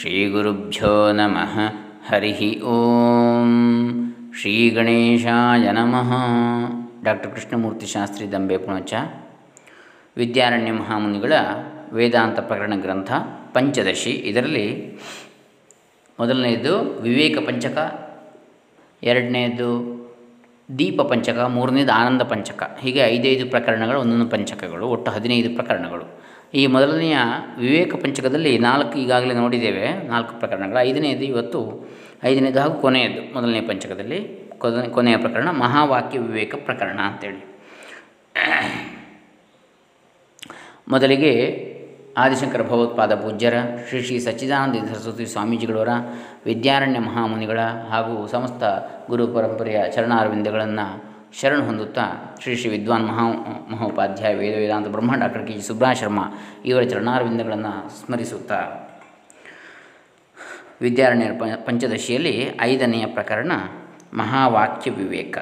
ಶ್ರೀಗುರುಭ್ಯೋ ನಮಃ ಹರಿ ಓಂ ಶ್ರೀ ಗಣೇಶಾಯ ನಮಃ ಡಾಕ್ಟರ್ ಕೃಷ್ಣಮೂರ್ತಿ ಶಾಸ್ತ್ರಿ ದಂಬೆ ಪುಣಚ ವಿದ್ಯಾರಣ್ಯ ಮಹಾಮುನಿಗಳ ವೇದಾಂತ ಪ್ರಕರಣ ಗ್ರಂಥ ಪಂಚದಶಿ. ಇದರಲ್ಲಿ ಮೊದಲನೆಯದು ವಿವೇಕ ಪಂಚಕ, ಎರಡನೆಯದು ದೀಪ ಪಂಚಕ, ಮೂರನೇದು ಆನಂದ ಪಂಚಕ. ಹೀಗೆ ಐದೈದು ಪ್ರಕರಣಗಳು, ಒಂದೊಂದು ಪಂಚಕಗಳು, ಒಟ್ಟು ಹದಿನೈದು ಪ್ರಕರಣಗಳು. ಈ ಮೊದಲನೆಯ ವಿವೇಕ ಪಂಚಕದಲ್ಲಿ ನಾಲ್ಕು ಈಗಾಗಲೇ ನೋಡಿದ್ದೇವೆ. ನಾಲ್ಕು ಪ್ರಕರಣಗಳು. ಐದನೇದು ಇವತ್ತು ಐದನೇದು ಹಾಗೂ ಕೊನೆಯದು ಮೊದಲನೇ ಪಂಚಕದಲ್ಲಿ. ಕೊನೆ ಕೊನೆಯ ಪ್ರಕರಣ ಮಹಾವಾಕ್ಯ ವಿವೇಕ ಪ್ರಕರಣ ಅಂತೇಳಿ. ಮೊದಲಿಗೆ ಆದಿಶಂಕರ ಭಗವತ್ಪಾದ ಪೂಜ್ಯರ, ಶ್ರೀ ಶ್ರೀ ಸಚ್ಚಿದಾನಂದ ಸರಸ್ವತಿ ಸ್ವಾಮೀಜಿಗಳವರ, ವಿದ್ಯಾರಣ್ಯ ಮಹಾಮುನಿಗಳ ಹಾಗೂ ಸಮಸ್ತ ಗುರು ಪರಂಪರೆಯ ಚರಣಾರವಿಂದಗಳನ್ನು ಶರಣ ಹೊಂದುತ್ತಾ ಶ್ರೀ ಶ್ರೀ ವಿದ್ವಾನ್ ಮಹಾ, ಮಹೋಪಾಧ್ಯಾಯ ವೇದ ವೇದಾಂತ ಬ್ರಹ್ಮ doctor K G Subra Sharma ಇವರ ಚರಣಾರವಿಂದಗಳನ್ನು ಸ್ಮರಿಸುತ್ತಾ. ವಿದ್ಯಾರಣ್ಯರ ಪಂಚದಶಿಯಲ್ಲಿ ಐದನೆಯ ಪ್ರಕರಣ ಮಹಾವಾಕ್ಯ ವಿವೇಕ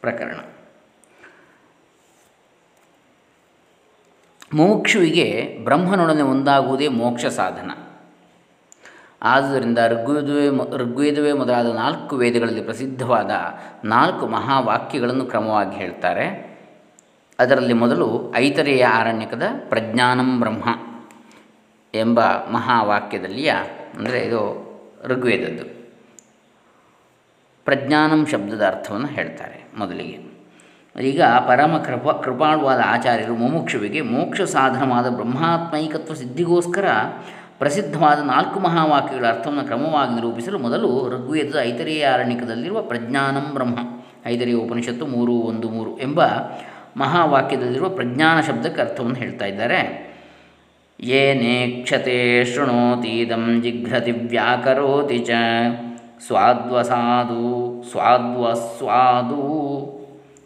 ಪ್ರಕರಣ. ಮೋಕ್ಷುವಿಗೆ ಬ್ರಹ್ಮನೊಡನೆ ಒಂದಾಗುವುದೇ ಮೋಕ್ಷ ಸಾಧನ. ಆದುದರಿಂದ ಋಗ್ವೇದವೇ ಋಗ್ವೇದವೇ ಮೊದಲಾದ ನಾಲ್ಕು ವೇದಗಳಲ್ಲಿ ಪ್ರಸಿದ್ಧವಾದ ನಾಲ್ಕು ಮಹಾವಾಕ್ಯಗಳನ್ನು ಕ್ರಮವಾಗಿ ಹೇಳ್ತಾರೆ. ಅದರಲ್ಲಿ ಮೊದಲು ಐತರೆಯ ಆರಣ್ಯಕದ ಪ್ರಜ್ಞಾನಂ ಬ್ರಹ್ಮ ಎಂಬ ಮಹಾವಾಕ್ಯದಲ್ಲಿಯ, ಅಂದರೆ ಇದು ಋಗ್ವೇದದ್ದು. ಪ್ರಜ್ಞಾನಂ ಶಬ್ದದ ಅರ್ಥವನ್ನು ಹೇಳ್ತಾರೆ ಮೊದಲಿಗೆ. ಈಗ ಪರಮ ಕೃಪ, ಕೃಪಾಳುವಾದ ಆಚಾರ್ಯರು ಮುಮುಕ್ಷುವಿಗೆ ಮೋಕ್ಷ ಸಾಧನವಾದ ಬ್ರಹ್ಮಾತ್ಮೈಕತ್ವ ಸಿದ್ಧಿಗೋಸ್ಕರ ಪ್ರಸಿದ್ಧವಾದ ನಾಲ್ಕು ಮಹಾವಾಕ್ಯಗಳ ಅರ್ಥವನ್ನು ಕ್ರಮವಾಗಿ ನಿರೂಪಿಸಲು ಮೊದಲು ಋಗ್ವೇದದ ಐತರೇಯ ಆರಣ್ಯಕದಲ್ಲಿರುವ ಪ್ರಜ್ಞಾನಂ ಬ್ರಹ್ಮ ಐತರೇಯ ಉಪನಿಷತ್ತು ಮೂರು ಒಂದು ಮೂರು ಎಂಬ ಮಹಾವಾಕ್ಯದಲ್ಲಿರುವ ಪ್ರಜ್ಞಾನ ಶಬ್ದಕ್ಕೆ ಅರ್ಥವನ್ನು ಹೇಳ್ತಾ ಇದ್ದಾರೆ. ನೇಕ್ಷತೆ ಶೃಣೋತೀದಂ ಜಿಘ್ರತಿ ವ್ಯಾಕರೋತಿ ಚ ಸ್ವಾದ್ವಸಾಧು ಸ್ವಾದ್ವಸ್ವಾದು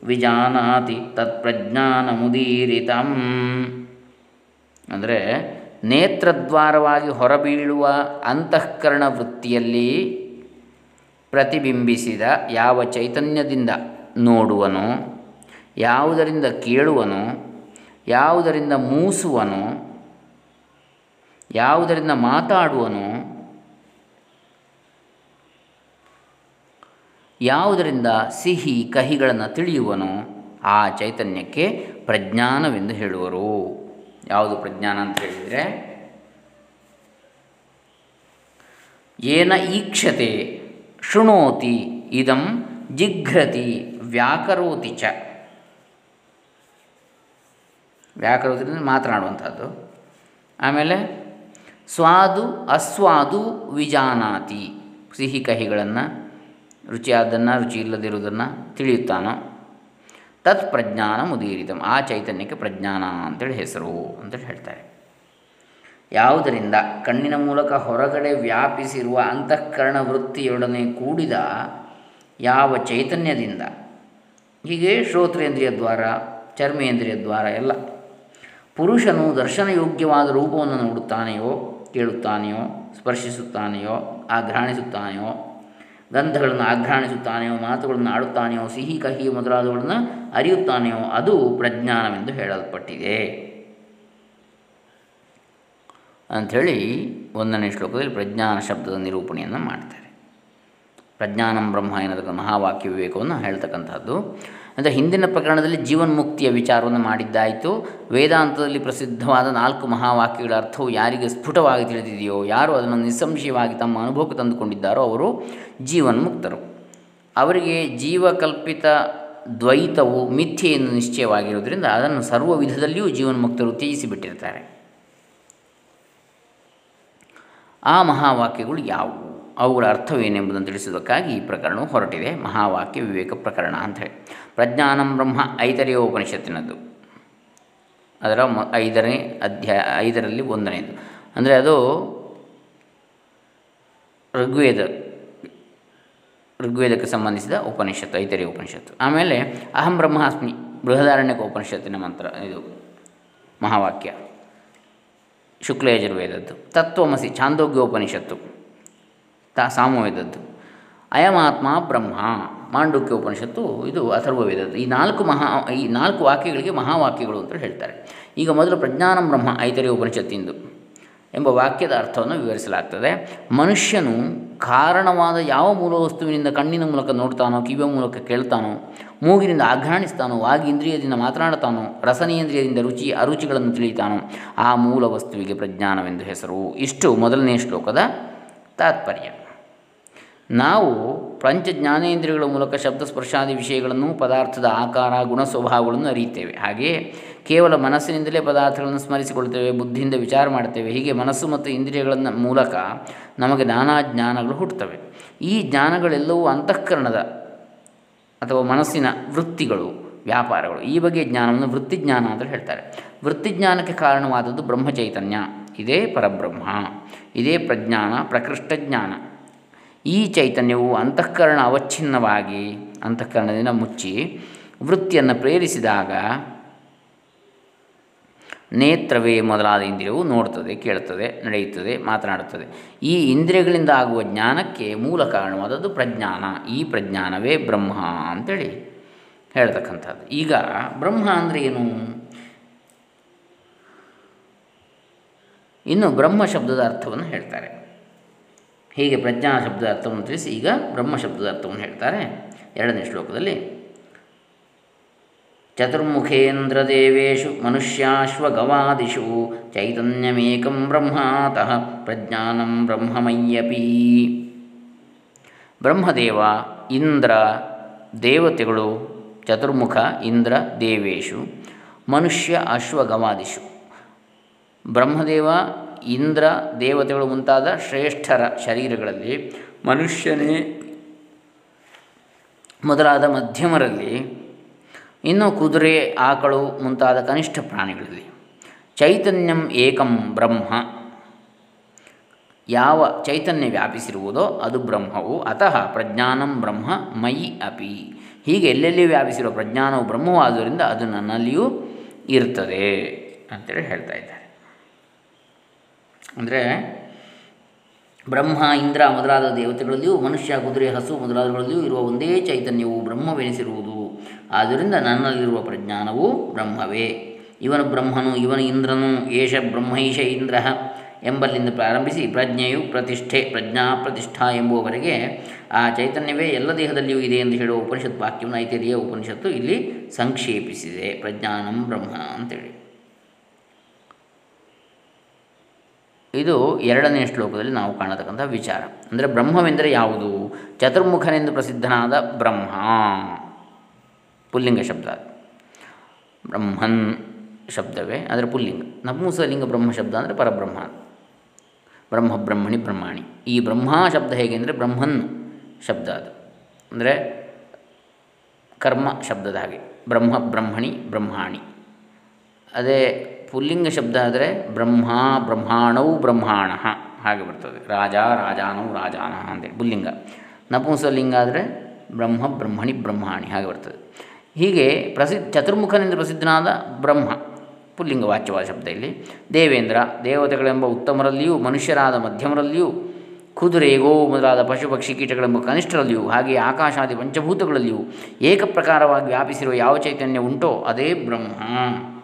ವಿಜಾನಾತಿ ತತ್ಪ್ರಜ್ಞಾನಮುದೀರಿತಂ. ಅಂದರೆ ನೇತ್ರದ್ವಾರವಾಗಿ ಹೊರಬೀಳುವ ಅಂತಃಕರಣ ವೃತ್ತಿಯಲ್ಲಿ ಪ್ರತಿಬಿಂಬಿಸಿದ ಯಾವ ಚೈತನ್ಯದಿಂದ ನೋಡುವನು, ಯಾವುದರಿಂದ ಕೇಳುವನು, ಯಾವುದರಿಂದ ಮೂಸುವನು, ಯಾವುದರಿಂದ ಮಾತಾಡುವನು, ಯಾವುದರಿಂದ ಸಿಹಿ ಕಹಿಗಳನ್ನು ತಿಳಿಯುವನು, ಆ ಚೈತನ್ಯಕ್ಕೆ ಪ್ರಜ್ಞಾನವೆಂದು ಹೇಳುವರು. ಯಾವುದು ಪ್ರಜ್ಞಾನ ಅಂತ ಹೇಳಿದರೆ, ಏನ ಈಕ್ಷತೆ ಶೃಣೋತಿ ಇದಂ ಜಿಘ್ರತಿ ವ್ಯಾಕರೋತಿ ಚ. ವ್ಯಾಕರೋತಿ ಮಾತನಾಡುವಂಥದ್ದು. ಆಮೇಲೆ ಸ್ವಾದು ಅಸ್ವಾದು ವಿಜಾನಾತಿ, ಸಿಹಿ ಕಹಿಗಳನ್ನು ರುಚಿಯಾದ್ದನ್ನು ರುಚಿ ಇಲ್ಲದಿರುವುದನ್ನು ತಿಳಿಯುತ್ತಾನೋ. ತತ್ ಪ್ರಜ್ಞಾನ ಮುದೀರಿತಂ. ಆ ಚೈತನ್ಯಕ್ಕೆ ಪ್ರಜ್ಞಾನ ಅಂತೇಳಿ ಹೆಸರು ಅಂತೇಳಿ ಹೇಳ್ತಾರೆ. ಯಾವುದರಿಂದ ಕಣ್ಣಿನ ಮೂಲಕ ಹೊರಗಡೆ ವ್ಯಾಪಿಸಿರುವ ಅಂತಃಕರಣ ವೃತ್ತಿಯೊಡನೆ ಕೂಡಿದ ಯಾವ ಚೈತನ್ಯದಿಂದ? ಹೀಗೆ ಶ್ರೋತ್ರೇಂದ್ರಿಯ ದ್ವಾರ, ಚರ್ಮೇಂದ್ರಿಯ ದ್ವಾರ ಎಲ್ಲ. ಪುರುಷನು ದರ್ಶನಯೋಗ್ಯವಾದ ರೂಪವನ್ನು ನೋಡುತ್ತಾನೆಯೋ, ಕೇಳುತ್ತಾನೆಯೋ, ಸ್ಪರ್ಶಿಸುತ್ತಾನೆಯೋ, ಆಘ್ರಾಣಿಸುತ್ತಾನೆಯೋ ಗಂಧಗಳನ್ನು ಆಘ್ರಾಣಿಸುತ್ತಾನೆಯೋ, ಮಾತುಗಳನ್ನು ಆಡುತ್ತಾನೆಯೋ, ಸಿಹಿ ಕಹಿ ಮೊದಲಾದವುಗಳನ್ನು ಅರಿಯುತ್ತಾನೆಯೋ, ಅದು ಪ್ರಜ್ಞಾನವೆಂದು ಹೇಳಲ್ಪಟ್ಟಿದೆ. ಅಂಥೇಳಿ ಒಂದನೇ ಶ್ಲೋಕದಲ್ಲಿ ಪ್ರಜ್ಞಾನ ಶಬ್ದದ ನಿರೂಪಣೆಯನ್ನು ಮಾಡ್ತಾರೆ. ಪ್ರಜ್ಞಾನಂ ಬ್ರಹ್ಮ ಎನ್ನತಕ್ಕಂಥ ಮಹಾವಾಕ್ಯ ವಿವೇಕವನ್ನು ಹೇಳ್ತಕ್ಕಂಥದ್ದು. ಅಂದರೆ ಹಿಂದಿನ ಪ್ರಕರಣದಲ್ಲಿ ಜೀವನ್ಮುಕ್ತಿಯ ವಿಚಾರವನ್ನು ಮಾಡಿದ್ದಾಯಿತು. ವೇದಾಂತದಲ್ಲಿ ಪ್ರಸಿದ್ಧವಾದ ನಾಲ್ಕು ಮಹಾವಾಕ್ಯಗಳ ಅರ್ಥವು ಯಾರಿಗೆ ಸ್ಫುಟವಾಗಿ ತಿಳಿದಿದೆಯೋ, ಯಾರು ಅದನ್ನು ನಿಸ್ಸಂಶಯವಾಗಿ ತಮ್ಮ ಅನುಭವಕ್ಕೆ ತಂದುಕೊಂಡಿದ್ದಾರೋ ಅವರು ಜೀವನ್ಮುಕ್ತರು. ಅವರಿಗೆ ಜೀವಕಲ್ಪಿತ ದ್ವೈತವು ಮಿಥ್ಯೆ ಎಂದು ನಿಶ್ಚಯವಾಗಿರುವುದರಿಂದ ಅದನ್ನು ಸರ್ವ ವಿಧದಲ್ಲಿಯೂ ಜೀವನ್ಮುಕ್ತರು ತ್ಯಜಿಸಿಬಿಟ್ಟಿರ್ತಾರೆ. ಆ ಮಹಾವಾಕ್ಯಗಳು ಯಾವುವು? ಅವುಗಳ ಅರ್ಥವೇನೆಂಬುದನ್ನು ತಿಳಿಸುವುದಕ್ಕಾಗಿ ಈ ಪ್ರಕರಣವು ಹೊರಟಿದೆ. ಮಹಾವಾಕ್ಯ ವಿವೇಕ ಪ್ರಕರಣ ಅಂತ ಹೇಳಿ. ಪ್ರಜ್ಞಾನಂ ಬ್ರಹ್ಮ ಐದರೆಯ ಉಪನಿಷತ್ತಿನದ್ದು. ಅದರ ಮ, ಐದನೇ ಅಧ್ಯಾಯ, ಐದರಲ್ಲಿ ಒಂದನೇದು. ಅಂದರೆ ಅದು ಋಗ್ವೇದ, ಋಗ್ವೇದಕ್ಕೆ ಸಂಬಂಧಿಸಿದ ಉಪನಿಷತ್ತು ಐತರೆಯ ಉಪನಿಷತ್ತು. ಆಮೇಲೆ ಅಹಂ ಬ್ರಹ್ಮಾಸ್ಮಿ, ಬೃಹದಾರಣ್ಯಕ ಉಪನಿಷತ್ತಿನ ಮಂತ್ರ, ಇದು ಮಹಾವಾಕ್ಯ, ಶುಕ್ಲಯಜುರ್ವೇದದ್ದು. ತತ್ವಮಸಿ ಛಾಂದೋಗ್ಯೋಪನಿಷತ್ತು. ತಾ ಸಾಮವೇದದ್ದು. ಅಯಮಾತ್ಮ ಬ್ರಹ್ಮ. ಮಾಂಡುಕ್ಯ ಉಪನಿಷತ್ತು ಇದು ಅಥರ್ವವೇದದ್ದು. ಈ ನಾಲ್ಕು ಮಹಾ, ಈ ನಾಲ್ಕು ವಾಕ್ಯಗಳಿಗೆ ಮಹಾವಾಕ್ಯಗಳು ಅಂತ ಹೇಳ್ತಾರೆ. ಈಗ ಮೊದಲು ಪ್ರಜ್ಞಾನಂ ಬ್ರಹ್ಮ ಐತರೆ ಉಪನಿಷತ್ತಿಂದು ಎಂಬ ವಾಕ್ಯದ ಅರ್ಥವನ್ನು ವಿವರಿಸಲಾಗ್ತದೆ. ಮನುಷ್ಯನು ಕಾರಣವಾದ ಯಾವ ಮೂಲ ವಸ್ತುವಿನಿಂದ ಕಣ್ಣಿನ ಮೂಲಕ ನೋಡ್ತಾನೋ, ಕಿವಿಯ ಮೂಲಕ ಕೇಳ್ತಾನೋ, ಮೂಗಿನಿಂದ ಆಘ್ರಾಣಿಸ್ತಾನೋ ವಾಗಿ ಇಂದ್ರಿಯದಿಂದ ಮಾತನಾಡ್ತಾನೋ, ರಸನೇಂದ್ರಿಯದಿಂದ ರುಚಿ, ಅರುಚಿಗಳನ್ನು ತಿಳಿತಾನೋ, ಆ ಮೂಲ ವಸ್ತುವಿಗೆ ಪ್ರಜ್ಞಾನವೆಂದು ಹೆಸರು. ಇಷ್ಟು ಮೊದಲನೇ ಶ್ಲೋಕದ ತಾತ್ಪರ್ಯ. ನಾವು ಪಂಚ ಜ್ಞಾನೇಂದ್ರಿಯಗಳ ಮೂಲಕ ಶಬ್ದ ಸ್ಪರ್ಶಾದಿ ವಿಷಯಗಳನ್ನು, ಪದಾರ್ಥದ ಆಕಾರ, ಗುಣ ಸ್ವಭಾವಗಳನ್ನು ಅರಿಯುತ್ತೇವೆ. ಹಾಗೆಯೇ ಕೇವಲ ಮನಸ್ಸಿನಿಂದಲೇ ಪದಾರ್ಥಗಳನ್ನು ಸ್ಮರಿಸಿಕೊಳ್ತೇವೆ ಬುದ್ಧಿಯಿಂದ ವಿಚಾರ ಮಾಡ್ತೇವೆ ಹೀಗೆ ಮನಸ್ಸು ಮತ್ತು ಇಂದ್ರಿಯಗಳನ್ನು ಮೂಲಕ ನಮಗೆ ನಾನಾ ಜ್ಞಾನಗಳು ಹುಟ್ಟುತ್ತವೆ. ಈ ಜ್ಞಾನಗಳೆಲ್ಲವೂ ಅಂತಃಕರಣದ ಅಥವಾ ಮನಸ್ಸಿನ ವೃತ್ತಿಗಳು, ವ್ಯಾಪಾರಗಳು. ಈ ಬಗ್ಗೆ ಜ್ಞಾನವನ್ನು ವೃತ್ತಿಜ್ಞಾನ ಅಂತ ಹೇಳ್ತಾರೆ. ವೃತ್ತಿಜ್ಞಾನಕ್ಕೆ ಕಾರಣವಾದದ್ದು ಬ್ರಹ್ಮಚೈತನ್ಯ. ಇದೇ ಪರಬ್ರಹ್ಮ. ಇದೇ ಪ್ರಜ್ಞಾನ ಪ್ರಕೃಷ್ಟ ಜ್ಞಾನ ಈ ಚೈತನ್ಯವು ಅಂತಃಕರಣ ಅವಚ್ಛಿನ್ನವಾಗಿ, ಅಂತಃಕರಣದಿಂದ ಮುಚ್ಚಿ ವೃತ್ತಿಯನ್ನು ಪ್ರೇರಿಸಿದಾಗ ನೇತ್ರವೇ ಮೊದಲಾದ ಇಂದ್ರಿಯವು ನೋಡ್ತದೆ ಕೇಳುತ್ತದೆ ನಡೆಯುತ್ತದೆ, ಮಾತನಾಡುತ್ತದೆ. ಈ ಇಂದ್ರಿಯಗಳಿಂದ ಆಗುವ ಜ್ಞಾನಕ್ಕೆ ಮೂಲ ಕಾರಣವಾದದ್ದು ಪ್ರಜ್ಞಾನ. ಈ ಪ್ರಜ್ಞಾನವೇ ಬ್ರಹ್ಮ ಅಂತೇಳಿ ಹೇಳ್ತಕ್ಕಂಥದ್ದು. ಈಗ ಬ್ರಹ್ಮ ಅಂದರೆ ಏನು? ಇನ್ನು ಬ್ರಹ್ಮ ಶಬ್ದದ ಅರ್ಥವನ್ನು ಹೇಳ್ತಾರೆ. ಹೀಗೆ ಪ್ರಜ್ಞಾ ಶಬ್ದದ ಅರ್ಥವನ್ನು ತಿಳಿಸಿ ಈಗ ಬ್ರಹ್ಮ ಶಬ್ದದ ಅರ್ಥವನ್ನು ಹೇಳ್ತಾರೆ. ಎರಡನೇ ಶ್ಲೋಕದಲ್ಲಿ ಚತುರ್ಮುಖೇಂದ್ರದೇವೇಶು ಮನುಷ್ಯಾಶ್ವಗವಾದಿಷು ಚೈತನ್ಯಮೇಕಂ ಬ್ರಹ್ಮಾತಃ ಪ್ರಜ್ಞಾನಂ ಬ್ರಹ್ಮಮಯ್ಯಪಿ. ಬ್ರಹ್ಮದೇವ, ಇಂದ್ರ, ದೇವತೆಗಳು, ಚತುರ್ಮುಖ, ಇಂದ್ರ, ದೇವೇಶು ಮನುಷ್ಯ ಅಶ್ವಗವಾದಿಷು. ಬ್ರಹ್ಮದೇವ ಇಂದ್ರ ದೇವತೆಗಳು ಮುಂತಾದ ಶ್ರೇಷ್ಠರ ಶರೀರಗಳಲ್ಲಿ ಮನುಷ್ಯನೇ ಮೊದಲಾದ ಮಧ್ಯಮರಲ್ಲಿ, ಇನ್ನು ಕುದುರೆ, ಆಕಳು ಮುಂತಾದ ಕನಿಷ್ಠ ಪ್ರಾಣಿಗಳಲ್ಲಿ. ಚೈತನ್ಯಂ ಏಕಂ ಬ್ರಹ್ಮ. ಯಾವ ಚೈತನ್ಯ ವ್ಯಾಪಿಸಿರುವುದೋ ಅದು ಬ್ರಹ್ಮವು. ಅತಃ ಪ್ರಜ್ಞಾನಂ ಬ್ರಹ್ಮ ಮಯಿ ಅಪಿ. ಹೀಗೆ ಎಲ್ಲೆಲ್ಲಿ ವ್ಯಾಪಿಸಿರುವ ಪ್ರಜ್ಞಾನವು ಬ್ರಹ್ಮವಾದ್ದರಿಂದ ಅದು ನನ್ನಲ್ಲಿಯೂ ಇರ್ತದೆ ಅಂತೇಳಿ ಹೇಳ್ತಾ ಇದ್ದಾರೆ. ಅಂದರೆ ಬ್ರಹ್ಮ, ಇಂದ್ರ ಮೊದಲಾದ ದೇವತೆಗಳಲ್ಲಿಯೂ, ಮನುಷ್ಯ, ಕುದುರೆ, ಹಸು ಮೊದಲಾದಗಳಲ್ಲಿಯೂ ಇರುವ ಒಂದೇ ಚೈತನ್ಯವು ಬ್ರಹ್ಮವೆನಿಸಿರುವುದು. ಆದ್ದರಿಂದ ನನ್ನಲ್ಲಿರುವ ಪ್ರಜ್ಞಾನವು ಬ್ರಹ್ಮವೇ. ಇವನು ಬ್ರಹ್ಮನು, ಇವನು ಇಂದ್ರನು, ಏಷ ಬ್ರಹ್ಮೈಷ ಇಂದ್ರ ಎಂಬಲ್ಲಿಂದ ಪ್ರಾರಂಭಿಸಿ ಪ್ರಜ್ಞೆಯು ಪ್ರತಿಷ್ಠೆ, ಪ್ರಜ್ಞಾ ಪ್ರತಿಷ್ಠಾ ಎಂಬುವವರೆಗೆ ಆ ಚೈತನ್ಯವೇ ಎಲ್ಲ ದೇಹದಲ್ಲಿಯೂ ಇದೆ ಎಂದು ಹೇಳುವ ಉಪನಿಷತ್ ವಾಕ್ಯವನ್ನು ಐತಿರಿಯ ಉಪನಿಷತ್ತು ಇಲ್ಲಿ ಸಂಕ್ಷೇಪಿಸಿದೆ. ಪ್ರಜ್ಞಾನಂ ಬ್ರಹ್ಮ ಅಂತೇಳಿ. ಇದು ಎರಡನೇ ಶ್ಲೋಕದಲ್ಲಿ ನಾವು ಕಾಣತಕ್ಕಂಥ ವಿಚಾರ. ಅಂದರೆ ಬ್ರಹ್ಮವೆಂದರೆ ಯಾವುದು? ಚತುರ್ಮುಖನೆಂದು ಪ್ರಸಿದ್ಧನಾದ ಬ್ರಹ್ಮ. ಪುಲ್ಲಿಂಗ ಶಬ್ದ. ಬ್ರಹ್ಮನ್ ಶಬ್ದವೇ, ಅಂದರೆ ಪುಲ್ಲಿಂಗ. ನಪುಂಸಲಿಂಗ ಬ್ರಹ್ಮ ಶಬ್ದ ಅಂದರೆ ಪರಬ್ರಹ್ಮ. ಬ್ರಹ್ಮ ಬ್ರಹ್ಮಣಿ ಬ್ರಹ್ಮಾಣಿ. ಈ ಬ್ರಹ್ಮ ಶಬ್ದ ಹೇಗೆ ಅಂದರೆ ಬ್ರಹ್ಮನ್ ಶಬ್ದ ಅದು. ಅಂದರೆ ಕರ್ಮ ಶಬ್ದದ ಹಾಗೆ. ಬ್ರಹ್ಮ ಬ್ರಹ್ಮಣಿ ಬ್ರಹ್ಮಾಣಿ. ಅದೇ ಪುಲ್ಲಿಂಗ ಶಬ್ದ ಆದರೆ ಬ್ರಹ್ಮ ಬ್ರಹ್ಮಾಣವು ಬ್ರಹ್ಮಾಣ. ಹಾಗೆ ಬರ್ತದೆ. ರಾಜ, ರಾಜಾನೌ, ರಾಜಾನ ಅಂತೇಳಿ ಪುಲ್ಲಿಂಗ. ನಪುಂಸಲಿಂಗ ಆದರೆ ಬ್ರಹ್ಮ, ಬ್ರಹ್ಮಣಿ, ಬ್ರಹ್ಮಾಣಿ, ಹಾಗೆ ಬರ್ತದೆ. ಹೀಗೆ ಪ್ರಸಿದ್ಧ, ಚತುರ್ಮುಖನಿಂದ ಪ್ರಸಿದ್ಧನಾದ ಬ್ರಹ್ಮ, ಪುಲ್ಲಿಂಗ ವಾಚ್ಯವಾದ ಶಬ್ದ ಇಲ್ಲಿ. ದೇವೇಂದ್ರ, ದೇವತೆಗಳೆಂಬ ಉತ್ತಮರಲ್ಲಿಯೂ, ಮನುಷ್ಯರಾದ ಮಧ್ಯಮರಲ್ಲಿಯೂ ಕುದುರೆ ಗೋ ಮೊದಲಾದ ಪಶು ಪಕ್ಷಿ ಕೀಟಗಳೆಂಬ ಕನಿಷ್ಠರಲ್ಲಿಯೂ ಹಾಗೆ ಆಕಾಶಾದಿ ಪಂಚಭೂತಗಳಲ್ಲಿಯೂ ಏಕಪ್ರಕಾರವಾಗಿ ವ್ಯಾಪಿಸಿರುವ ಯಾವ ಚೈತನ್ಯ ಉಂಟೋ, ಅದೇ ಬ್ರಹ್ಮ.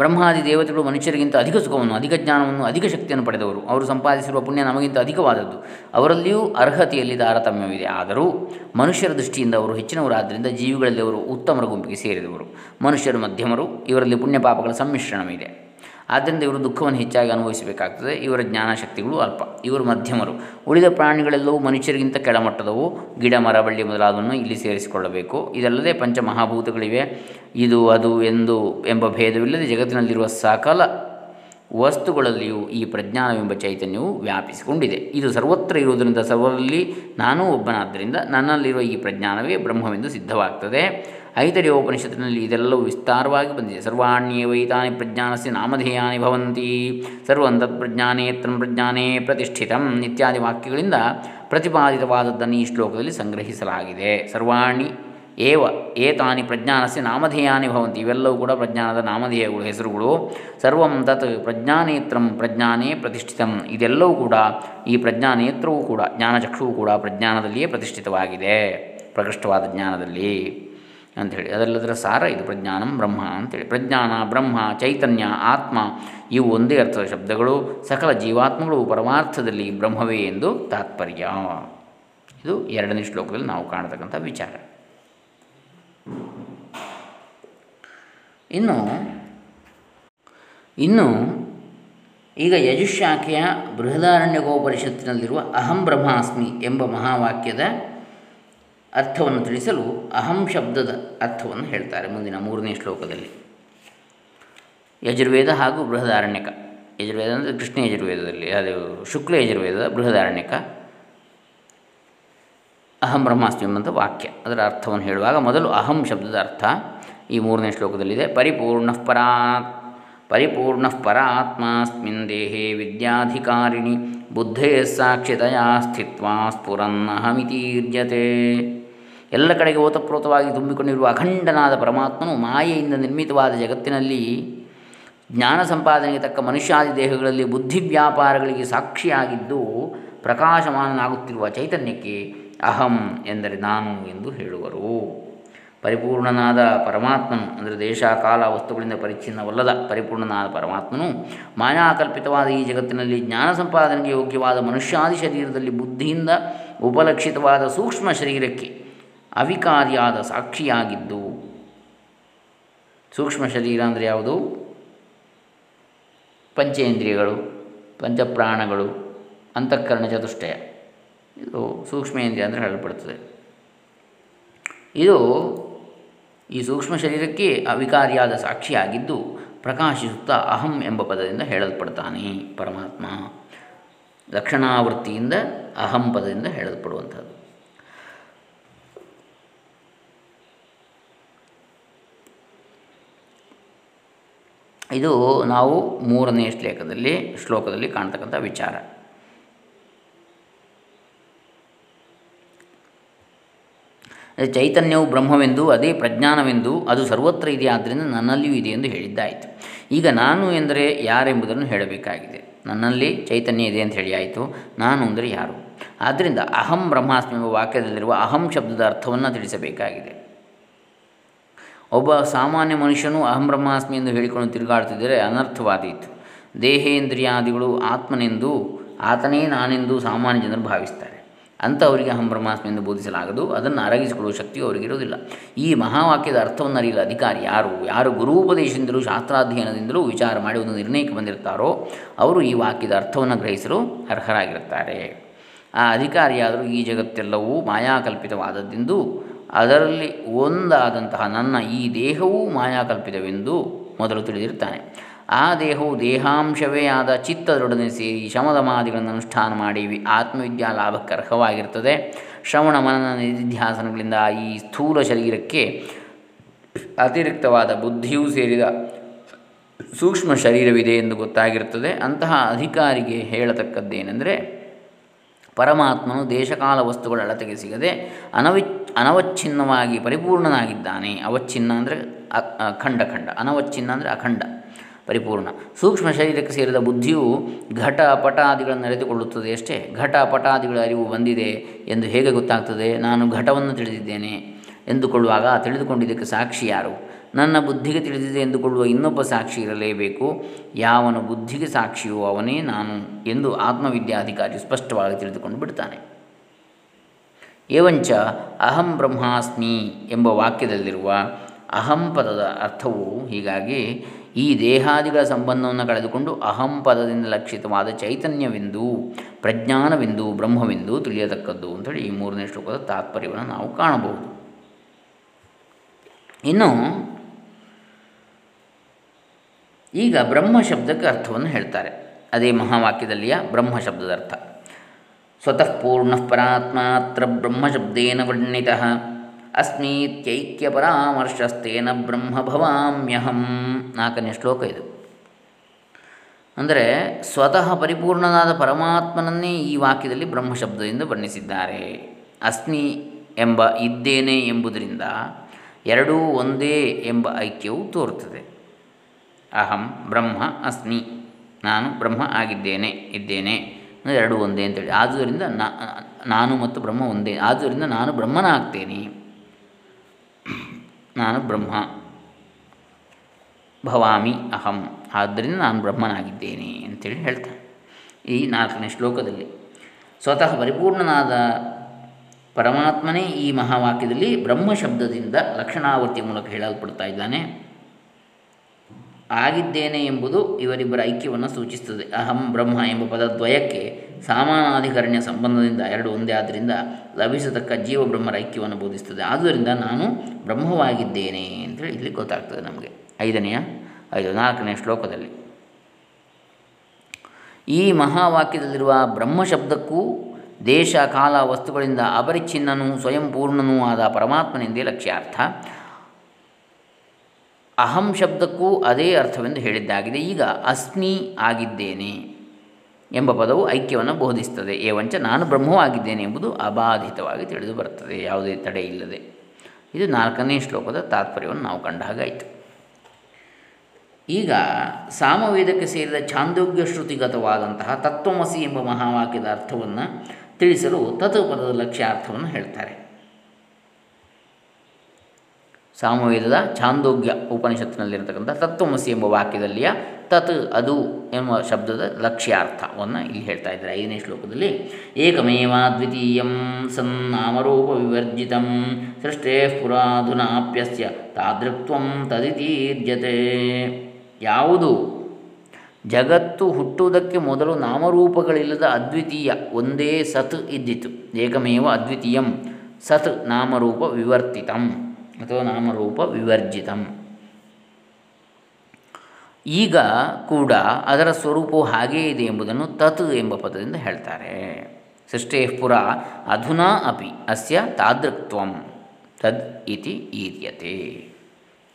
ಬ್ರಹ್ಮಾದಿ ದೇವತೆಗಳು ಮನುಷ್ಯರಿಗಿಂತ ಅಧಿಕ ಸುಖವನ್ನು, ಅಧಿಕ ಜ್ಞಾನವನ್ನು, ಅಧಿಕ ಶಕ್ತಿಯನ್ನು ಪಡೆದವರು. ಅವರು ಸಂಪಾದಿಸಿರುವ ಪುಣ್ಯ ನಮಗಿಂತ ಅಧಿಕವಾದದ್ದು. ಅವರಲ್ಲಿಯೂ ಅರ್ಹತೆಯಲ್ಲಿ ತಾರತಮ್ಯವಿದೆ. ಆದರೂ ಮನುಷ್ಯರ ದೃಷ್ಟಿಯಿಂದ ಅವರು ಹೆಚ್ಚಿನವರಾದ್ದರಿಂದ ಜೀವಿಗಳಲ್ಲಿ ಅವರು ಉತ್ತಮರ ಗುಂಪಿಗೆ ಸೇರಿದವರು. ಮನುಷ್ಯರು ಮಧ್ಯಮರು. ಇವರಲ್ಲಿ ಪುಣ್ಯ ಪಾಪಗಳ ಸಮ್ಮಿಶ್ರಣವಿದೆ. ಆದ್ದರಿಂದ ಇವರು ದುಃಖವನ್ನು ಹೆಚ್ಚಾಗಿ ಅನುಭವಿಸಬೇಕಾಗ್ತದೆ. ಇವರ ಜ್ಞಾನಶಕ್ತಿಗಳು ಅಲ್ಪ. ಇವರು ಮಧ್ಯಮರು. ಉಳಿದ ಪ್ರಾಣಿಗಳೆಲ್ಲವೂ ಮನುಷ್ಯರಿಗಿಂತ ಕೆಳಮಟ್ಟದವು. ಗಿಡ, ಮರ, ಬಳ್ಳಿ ಮೊದಲಾದವನ್ನು ಇಲ್ಲಿ ಸೇರಿಸಿಕೊಳ್ಳಬೇಕು. ಇದಲ್ಲದೆ ಪಂಚಮಹಾಭೂತಗಳಿವೆ. ಇದು, ಅದು, ಎಂದು ಎಂಬ ಭೇದವಿಲ್ಲದೆ ಜಗತ್ತಿನಲ್ಲಿರುವ ಸಕಲ ವಸ್ತುಗಳಲ್ಲಿಯೂ ಈ ಪ್ರಜ್ಞಾನವೆಂಬ ಚೈತನ್ಯವು ವ್ಯಾಪಿಸಿಕೊಂಡಿದೆ. ಇದು ಸರ್ವತ್ರ ಇರುವುದರಿಂದ ಸರ್ವರಲ್ಲಿ ನಾನೂ ಒಬ್ಬನಾದ್ದರಿಂದ ನನ್ನಲ್ಲಿರುವ ಈ ಪ್ರಜ್ಞಾನವೇ ಬ್ರಹ್ಮವೆಂದು ಸಿದ್ಧವಾಗ್ತದೆ. ಐತರಿಯ ಉಪನಿಷತ್ತಿನಲ್ಲಿ ಇದೆಲ್ಲವೂ ವಿಸ್ತಾರವಾಗಿ ಬಂದಿದೆ. ಸರ್ವಾಣ್ಯೇವೈತಾನಿ ಪ್ರಜ್ಞಾನಸ್ಯ ನಾಮಧೇಯಾನಿ ಭವಂತಿ. ಸರ್ವಂ ತತ್ಪ್ರಜ್ಞಾನೇತ್ರಂ ಪ್ರಜ್ಞಾನೇ ಪ್ರತಿಷ್ಠಿತಂ ಇತ್ಯಾದಿ ವಾಕ್ಯಗಳಿಂದ ಪ್ರತಿಪಾದಿತವಾದದ್ದನ್ನು ಈ ಶ್ಲೋಕದಲ್ಲಿ ಸಂಗ್ರಹಿಸಲಾಗಿದೆ. ಸರ್ವಾಣಿ ಏವ ಏತಾನಿ ಪ್ರಜ್ಞಾನಸ್ಯ ನಾಮಧೇಯಾನಿ ಭವಂತಿ. ಇವೆಲ್ಲವೂ ಕೂಡ ಪ್ರಜ್ಞಾನದ ನಾಮಧೇಯಗಳು, ಹೆಸರುಗಳು. ಸರ್ವಂ ತತ್ ಪ್ರಜ್ಞಾನೇತ್ರಂ ಪ್ರಜ್ಞಾನೇ ಪ್ರತಿಷ್ಠಿತಂ. ಇದೆಲ್ಲವೂ ಕೂಡ ಈ ಪ್ರಜ್ಞಾನೇತ್ರವೂ ಕೂಡ, ಜ್ಞಾನಚಕ್ಷುವು ಕೂಡ ಪ್ರಜ್ಞಾನದಲ್ಲಿಯೇ ಪ್ರತಿಷ್ಠಿತವಾಗಿದೆ. ಪ್ರಕೃಷ್ಟವಾದ ಜ್ಞಾನದಲ್ಲಿ. ಅಂಥೇಳಿ. ಅದಲ್ಲದರ ಸಾರ ಇದು ಪ್ರಜ್ಞಾನಂ ಬ್ರಹ್ಮ ಅಂಥೇಳಿ. ಪ್ರಜ್ಞಾನ, ಬ್ರಹ್ಮ, ಚೈತನ್ಯ, ಆತ್ಮ ಇವು ಒಂದೇ ಅರ್ಥದ ಶಬ್ದಗಳು. ಸಕಲ ಜೀವಾತ್ಮಗಳು ಪರಮಾರ್ಥದಲ್ಲಿ ಬ್ರಹ್ಮವೇ ಎಂದು ತಾತ್ಪರ್ಯ. ಇದು ಎರಡನೇ ಶ್ಲೋಕದಲ್ಲಿ ನಾವು ಕಾಣತಕ್ಕಂಥ ವಿಚಾರ. ಇನ್ನು ಇನ್ನು ಈಗ ಯಜುಶಾಖೆಯ ಬೃಹದಾರಣ್ಯಗೋಪನಿಷತ್ತಿನಲ್ಲಿರುವ ಅಹಂ ಬ್ರಹ್ಮಾಸ್ಮಿ ಎಂಬ ಮಹಾವಾಕ್ಯದ ಅರ್ಥವನ್ನು ತಿಳಿಸಲು ಅಹಂ ಶಬ್ದದ ಅರ್ಥವನ್ನು ಹೇಳ್ತಾರೆ ಮುಂದಿನ ಮೂರನೇ ಶ್ಲೋಕದಲ್ಲಿ. ಯಜುರ್ವೇದ ಹಾಗೂ ಬೃಹದಾರಣ್ಯಕ. ಯಜುರ್ವೇದ ಅಂದರೆ ಕೃಷ್ಣ ಯಜುರ್ವೇದದಲ್ಲಿ, ಅದು ಶುಕ್ಲ ಯಜುರ್ವೇದದ ಬೃಹದಾರಣ್ಯಕ. ಅಹಂ ಬ್ರಹ್ಮಾಸ್ಮಿ ಎಂಬಂಥ ವಾಕ್ಯ. ಅದರ ಅರ್ಥವನ್ನು ಹೇಳುವಾಗ ಮೊದಲು ಅಹಂ ಶಬ್ದದ ಅರ್ಥ ಈ ಮೂರನೇ ಶ್ಲೋಕದಲ್ಲಿದೆ. ಪರಿಪೂರ್ಣ ಪರಾತ್, ಪರಿಪೂರ್ಣ ಪರಾತ್ಮಾಸ್ಮಿನ್ ದೇಹೇ ವಿದ್ಯಾಧಿಕಾರಿಣಿ ಬುದ್ಧೇ ಸಾಕ್ಷಿತೆಯ ಸ್ಥಿತ್ವಾ ಸ್ಫುರನ್ನಹಮಿತೀರ್ಯತೆ. ಎಲ್ಲ ಕಡೆಗೆ ಓತಪ್ರೋತವಾಗಿ ತುಂಬಿಕೊಂಡಿರುವ ಅಖಂಡನಾದ ಪರಮಾತ್ಮನು ಮಾಯೆಯಿಂದ ನಿರ್ಮಿತವಾದ ಜಗತ್ತಿನಲ್ಲಿ ಜ್ಞಾನ ಸಂಪಾದನೆಗೆ ತಕ್ಕ ಮನುಷ್ಯಾದಿ ದೇಹಗಳಲ್ಲಿ ಬುದ್ಧಿ ವ್ಯಾಪಾರಗಳಿಗೆ ಸಾಕ್ಷಿಯಾಗಿದ್ದು ಪ್ರಕಾಶಮಾನನಾಗುತ್ತಿರುವ ಚೈತನ್ಯಕ್ಕೆ ಅಹಂ ಎಂದರೆ ನಾನು ಎಂದು ಹೇಳುವರು. ಪರಿಪೂರ್ಣನಾದ ಪರಮಾತ್ಮನು ಅಂದರೆ ದೇಶ, ಕಾಲ, ವಸ್ತುಗಳಿಂದ ಪರಿಚ್ಛಿನ್ನವಲ್ಲದ ಪರಿಪೂರ್ಣನಾದ ಪರಮಾತ್ಮನು ಮಾಯಾಕಲ್ಪಿತವಾದ ಈ ಜಗತ್ತಿನಲ್ಲಿ ಜ್ಞಾನ ಸಂಪಾದನೆಗೆ ಯೋಗ್ಯವಾದ ಮನುಷ್ಯಾದಿ ಶರೀರದಲ್ಲಿ ಬುದ್ಧಿಯಿಂದ ಉಪಲಕ್ಷಿತವಾದ ಸೂಕ್ಷ್ಮ ಶರೀರಕ್ಕೆ ಅವಿಕಾರಿಯಾದ ಸಾಕ್ಷಿಯಾಗಿದ್ದು. ಸೂಕ್ಷ್ಮ ಶರೀರ ಅಂದರೆ ಯಾವುದು? ಪಂಚೇಂದ್ರಿಯಗಳು, ಪಂಚಪ್ರಾಣಗಳು, ಅಂತಃಕರಣ ಚತುಷ್ಟಯ. ಇದು ಸೂಕ್ಷ್ಮೇಂದ್ರಿಯ ಅಂದರೆ ಹೇಳಲ್ಪಡ್ತದೆ. ಇದು ಈ ಸೂಕ್ಷ್ಮ ಶರೀರಕ್ಕೆ ಅವಿಕಾರಿಯಾದ ಸಾಕ್ಷಿಯಾಗಿದ್ದು ಪ್ರಕಾಶಿಸುತ್ತಾ ಅಹಂ ಎಂಬ ಪದದಿಂದ ಹೇಳಲ್ಪಡ್ತಾನೆ ಪರಮಾತ್ಮ. ಲಕ್ಷಣಾವೃತ್ತಿಯಿಂದ ಅಹಂ ಪದದಿಂದ ಹೇಳಲ್ಪಡುವಂಥದ್ದು. ಇದು ನಾವು ಮೂರನೇ ಶ್ಲೇಖದಲ್ಲಿ ಶ್ಲೋಕದಲ್ಲಿ ಕಾಣ್ತಕ್ಕಂಥ ವಿಚಾರ. ಚೈತನ್ಯವು ಬ್ರಹ್ಮವೆಂದು, ಅದೇ ಪ್ರಜ್ಞಾನವೆಂದು, ಅದು ಸರ್ವತ್ರ ಇದೆ ಆದ್ದರಿಂದ ನನ್ನಲ್ಲಿಯೂ ಇದೆ ಎಂದು ಹೇಳಿದ್ದಾಯಿತು. ಈಗ ನಾನು ಎಂದರೆ ಯಾರೆಂಬುದನ್ನು ಹೇಳಬೇಕಾಗಿದೆ. ನನ್ನಲ್ಲಿ ಚೈತನ್ಯ ಇದೆ ಅಂತ ಹೇಳಿ ಆಯಿತು. ನಾನು ಅಂದರೆ ಯಾರು? ಆದ್ದರಿಂದ ಅಹಂ ಬ್ರಹ್ಮಾಸ್ಮಿ ಎಂಬ ವಾಕ್ಯದಲ್ಲಿರುವ ಅಹಂ ಶಬ್ದದ ಅರ್ಥವನ್ನು ತಿಳಿಸಬೇಕಾಗಿದೆ. ಒಬ್ಬ ಸಾಮಾನ್ಯ ಮನುಷ್ಯನು ಅಹಂ ಬ್ರಹ್ಮಾಸ್ಮಿ ಎಂದು ಹೇಳಿಕೊಂಡು ತಿರುಗಾಡ್ತಿದ್ದರೆ ಅನರ್ಥವಾದೀತು. ದೇಹೇಂದ್ರಿಯಾದಿಗಳು ಆತ್ಮನೆಂದು, ಆತನೇ ನಾನೆಂದು ಸಾಮಾನ್ಯ ಜನರು ಭಾವಿಸ್ತಾರೆ ಅಂಥವರಿಗೆ ಅಹಂ ಬ್ರಹ್ಮಾಸ್ಮಿ ಎಂದು ಬೋಧಿಸಲಾಗದು. ಅದನ್ನು ಅರಗಿಸಿಕೊಳ್ಳುವ ಶಕ್ತಿಯು ಅವರಿಗಿರುವುದಿಲ್ಲ ಈ ಮಹಾವಾಕ್ಯದ ಅರ್ಥವನ್ನು ಅರಿಯಲು ಅಧಿಕಾರಿ ಯಾರು? ಯಾರು ಗುರುಪದೇಶದಿಂದಲೂ, ಶಾಸ್ತ್ರಾಧ್ಯಯನದಿಂದಲೂ ವಿಚಾರ ಮಾಡಿ ಒಂದು ನಿರ್ಣಯಕ್ಕೆ ಬಂದಿರ್ತಾರೋ ಅವರು ಈ ವಾಕ್ಯದ ಅರ್ಥವನ್ನು ಗ್ರಹಿಸಲು ಅರ್ಹರಾಗಿರುತ್ತಾರೆ. ಆ ಅಧಿಕಾರಿಯಾದರೂ ಈ ಜಗತ್ತೆಲ್ಲವೂ ಮಾಯಾಕಲ್ಪಿತವಾದದ್ದೆಂದು ಅದರಲ್ಲಿ ಒಂದಾದಂತಹ ನನ್ನ ಈ ದೇಹವೂ ಮಾಯಾಕಲ್ಪಿತವೆಂದು ಮೊದಲು ತಿಳಿದಿರ್ತಾನೆ. ಆ ದೇಹವು ದೇಹಾಂಶವೇ ಆದ ಚಿತ್ತದೊಡನೆ ಸೇರಿ ಶಮದಮಾದಿಗಳನ್ನು ಅನುಷ್ಠಾನ ಮಾಡಿ ಆತ್ಮವಿದ್ಯಾ ಲಾಭಕ್ಕರ್ಹವಾಗಿರ್ತದೆ ಶ್ರವಣ ಮನನ ನಿಧಿಧ್ಯಾಸನಗಳಿಂದ ಈ ಸ್ಥೂಲ ಶರೀರಕ್ಕೆ ಅತಿರಿಕ್ತವಾದ ಬುದ್ಧಿಯೂ ಸೇರಿದ ಸೂಕ್ಷ್ಮ ಶರೀರವಿದೆ ಎಂದು ಗೊತ್ತಾಗಿರುತ್ತದೆ. ಅಂತಹ ಅಧಿಕಾರಿಗೆ ಹೇಳತಕ್ಕದ್ದೇನೆಂದರೆ ಪರಮಾತ್ಮನು ದೇಶಕಾಲ ವಸ್ತುಗಳ ಅಳತೆಗೆ ಸಿಗದೆ ಅನವಿ ಅನವಚ್ಛಿನ್ನವಾಗಿ ಪರಿಪೂರ್ಣನಾಗಿದ್ದಾನೆ. ಅವಚ್ಛಿನ್ನ ಅಂದರೆ ಅಖಂಡ ಖಂಡ ಅನವಚ್ಛಿನ್ನ ಅಂದರೆ ಅಖಂಡ, ಪರಿಪೂರ್ಣ. ಸೂಕ್ಷ್ಮ ಶರೀರಕ್ಕೆ ಸೇರಿದ ಬುದ್ಧಿಯು ಘಟ ಪಟಾದಿಗಳನ್ನು ನಡೆದುಕೊಳ್ಳುತ್ತದೆ ಅಷ್ಟೇ. ಘಟ ಪಟಾದಿಗಳ ಅರಿವು ಬಂದಿದೆ ಎಂದು ಹೇಗೆ ಗೊತ್ತಾಗ್ತದೆ? ನಾನು ಘಟವನ್ನು ತಿಳಿದಿದ್ದೇನೆ ಎಂದುಕೊಳ್ಳುವಾಗ ತಿಳಿದುಕೊಂಡಿದ್ದಕ್ಕೆ ಸಾಕ್ಷಿ ಯಾರು? ನನ್ನ ಬುದ್ಧಿಗೆ ತಿಳಿದಿದೆ ಎಂದುಕೊಳ್ಳುವ ಇನ್ನೊಬ್ಬ ಸಾಕ್ಷಿ ಇರಲೇಬೇಕು. ಯಾವನ ಬುದ್ಧಿಗೆ ಸಾಕ್ಷಿಯೋ ಅವನೇ ನಾನು ಎಂದು ಆತ್ಮವಿದ್ಯಾಧಿಕಾರಿ ಸ್ಪಷ್ಟವಾಗಿ ತಿಳಿದುಕೊಂಡು ಬಿಡ್ತಾನೆ ಏವಂಚ ಅಹಂ ಬ್ರಹ್ಮಾಸ್ಮಿ ಎಂಬ ವಾಕ್ಯದಲ್ಲಿರುವ ಅಹಂ ಪದದ ಅರ್ಥವು ಹೀಗಾಗಿ ಈ ದೇಹಾದಿಗಳ ಸಂಬಂಧವನ್ನು ಕಳೆದುಕೊಂಡು ಅಹಂ ಪದದಿಂದ ಲಕ್ಷಿತವಾದ ಚೈತನ್ಯವೆಂದು, ಪ್ರಜ್ಞಾನವೆಂದು, ಬ್ರಹ್ಮವೆಂದು ತಿಳಿಯತಕ್ಕದ್ದು ಅಂತೇಳಿ ಈ ಮೂರನೇ ಶ್ಲೋಕದ ತಾತ್ಪರ್ಯವನ್ನು ನಾವು ಕಾಣಬಹುದು. ಇನ್ನು ಈಗ ಬ್ರಹ್ಮ ಶಬ್ದಕ್ಕೆ ಅರ್ಥವನ್ನು ಹೇಳ್ತಾರೆ. ಅದೇ ಮಹಾವಾಕ್ಯದಲ್ಲಿಯ ಬ್ರಹ್ಮ ಶಬ್ದದ ಅರ್ಥ. ಸ್ವತಃ ಪೂರ್ಣ ಪರಾತ್ಮಾತ್ರ ಬ್ರಹ್ಮಶಬ್ದೇನ ವರ್ಣಿತ. ಅಸ್ಮೀತ್ಯೈಕ್ಯ ಪರಾಮರ್ಶಸ್ತೇನ ಬ್ರಹ್ಮ ಭವಾಮ್ಯಹಂ. ನಾಲ್ಕನೇ ಶ್ಲೋಕ ಇದು. ಅಂದರೆ ಸ್ವತಃ ಪರಿಪೂರ್ಣನಾದ ಪರಮಾತ್ಮನನ್ನೇ ಈ ವಾಕ್ಯದಲ್ಲಿ ಬ್ರಹ್ಮಶಬ್ದದಿಂದ ವರ್ಣಿಸಿದ್ದಾರೆ. ಅಸ್ಮಿ ಎಂಬ ಇದ್ದೇನೆ ಎಂಬುದರಿಂದ ಎರಡೂ ಒಂದೇ ಎಂಬ ಐಕ್ಯವು ತೋರುತ್ತದೆ. ಅಹಂ ಬ್ರಹ್ಮ ಅಸ್ಮಿ. ನಾನು ಬ್ರಹ್ಮ ಆಗಿದ್ದೇನೆ, ಇದ್ದೇನೆ. ಎರಡು ಒಂದೇ ಅಂತೇಳಿ ಆದುದರಿಂದ ನಾನು ಮತ್ತು ಬ್ರಹ್ಮ ಒಂದೇ. ಆದುದರಿಂದ ನಾನು ಬ್ರಹ್ಮನಾಗ್ತೇನೆ. ನಾನು ಬ್ರಹ್ಮ. ಭವಾಮಿ ಅಹಂ. ಆದ್ದರಿಂದ ನಾನು ಬ್ರಹ್ಮನಾಗಿದ್ದೇನೆ ಅಂತೇಳಿ ಹೇಳ್ತಾನೆ ಈ ನಾಲ್ಕನೇ ಶ್ಲೋಕದಲ್ಲಿ. ಸ್ವತಃ ಪರಿಪೂರ್ಣನಾದ ಪರಮಾತ್ಮನೇ ಈ ಮಹಾವಾಕ್ಯದಲ್ಲಿ ಬ್ರಹ್ಮ ಶಬ್ದದಿಂದ ಲಕ್ಷಣಾವರ್ತಿಯ ಮೂಲಕ ಹೇಳಲ್ಪಡ್ತಾ ಇದ್ದಾನೆ. ಆಗಿದ್ದೇನೆ ಎಂಬುದು ಇವರಿಬ್ಬರ ಐಕ್ಯವನ್ನು ಸೂಚಿಸುತ್ತದೆ. ಅಹಂ ಬ್ರಹ್ಮ ಎಂಬ ಪದದ್ವಯಕ್ಕೆ ಸಾಮಾನಾಧಿಕರಣ್ಯ ಸಂಬಂಧದಿಂದ ಎರಡು ಒಂದೇ ಆದ್ದರಿಂದ ಲಭಿಸತಕ್ಕ ಜೀವ ಬ್ರಹ್ಮರ ಐಕ್ಯವನ್ನು ಬೋಧಿಸುತ್ತದೆ. ಆದುದರಿಂದ ನಾನು ಬ್ರಹ್ಮವಾಗಿದ್ದೇನೆ ಅಂತೇಳಿ ಇಲ್ಲಿ ಗೊತ್ತಾಗ್ತದೆ ನಮಗೆ. ಐದನೆಯ, ಐದು ನಾಲ್ಕನೇ ಶ್ಲೋಕದಲ್ಲಿ. ಈ ಮಹಾವಾಕ್ಯದಲ್ಲಿರುವ ಬ್ರಹ್ಮ ಶಬ್ದಕ್ಕೂ ದೇಶ, ಕಾಲ, ವಸ್ತುಗಳಿಂದ ಅಪರಿಚ್ಛಿನ್ನನೂ ಸ್ವಯಂಪೂರ್ಣನೂ ಆದ ಪರಮಾತ್ಮನೆಂದೇ ಲಕ್ಷ್ಯಾರ್ಥ. ಅಹಂ ಶಬ್ದಕ್ಕೂ ಅದೇ ಅರ್ಥವೆಂದು ಹೇಳಿದ್ದಾಗಿದೆ. ಈಗ ಅಸ್ಮಿ ಆಗಿದ್ದೇನೆ ಎಂಬ ಪದವು ಐಕ್ಯವನ್ನು ಬೋಧಿಸುತ್ತದೆ. ಏವಂಚ ನಾನು ಬ್ರಹ್ಮವಾಗಿದ್ದೇನೆ ಎಂಬುದು ಅಬಾಧಿತವಾಗಿ ತಿಳಿದು ಬರುತ್ತದೆ. ಯಾವುದೇ ತಡೆ ಇಲ್ಲದೆ. ಇದು ನಾಲ್ಕನೇ ಶ್ಲೋಕದ ತಾತ್ಪರ್ಯವನ್ನು ನಾವು ಕಂಡ ಹಾಗಾಯಿತು ಈಗ ಸಾಮವೇದಕ್ಕೆ ಸೇರಿದ ಛಾಂದೋಗ್ಯ ಶ್ರುತಿಗತವಾದಂತಹ ತತ್ವಮಸಿ ಎಂಬ ಮಹಾವಾಕ್ಯದ ಅರ್ಥವನ್ನು ತಿಳಿಸಲು ತತ್ವ ಪದದ ಲಕ್ಷ್ಯಾರ್ಥವನ್ನು ಹೇಳ್ತಾರೆ. ಸಾಮವೇದದ ಛಾಂದೋಗ್ಯ ಉಪನಿಷತ್ತಿನಲ್ಲಿರತಕ್ಕಂಥ ತತ್ವಮಸಿ ಎಂಬ ವಾಕ್ಯದಲ್ಲಿಯ ತತ್ ಅದು ಎಂಬ ಶಬ್ದದ ಲಕ್ಷ್ಯಾರ್ಥವನ್ನು ಇಲ್ಲಿ ಹೇಳ್ತಾ ಇದ್ದಾರೆ. ಐದನೇ ಶ್ಲೋಕದಲ್ಲಿ, ಏಕಮೇವ ದ್ವಿತೀಯಂ ಸನ್ನಾಮರೂಪ ವಿವರ್ಜಿತ ಸೃಷ್ಟೇ ಪುರಾಧುನಾಪ್ಯಸ್ಯ ತಾದೃಕ್ತ್ವಂ ತದಿತೀರ್ಯತೆ. ಯಾವುದು? ಜಗತ್ತು ಹುಟ್ಟುವುದಕ್ಕೆ ಮೊದಲು ನಾಮರೂಪಗಳಿಲ್ಲದ ಅದ್ವಿತೀಯ ಒಂದೇ ಸತ್ ಇದ್ದಿತು. ಏಕಮೇವ ಅದ್ವಿತೀಯಂ ಸತ್ ನಾಮರೂಪ ವಿವರ್ತಿತಂ ಅಥವಾ ನಾಮರೂಪ ವಿವರ್ಜಿತಂ. ಈಗ ಕೂಡ ಅದರ ಸ್ವರೂಪವು ಹಾಗೇ ಇದೆ ಎಂಬುದನ್ನು ತತ್ ಎಂಬ ಪದದಿಂದ ಹೇಳ್ತಾರೆ. ಸೃಷ್ಟೇ ಪುರ ಅಧುನಾ ಅಪಿ ಅಸ್ಯ ತಾದೃಕ್ತ್ವಂ. ತದ್ ಇತಿ ಈರ್ಯತೆ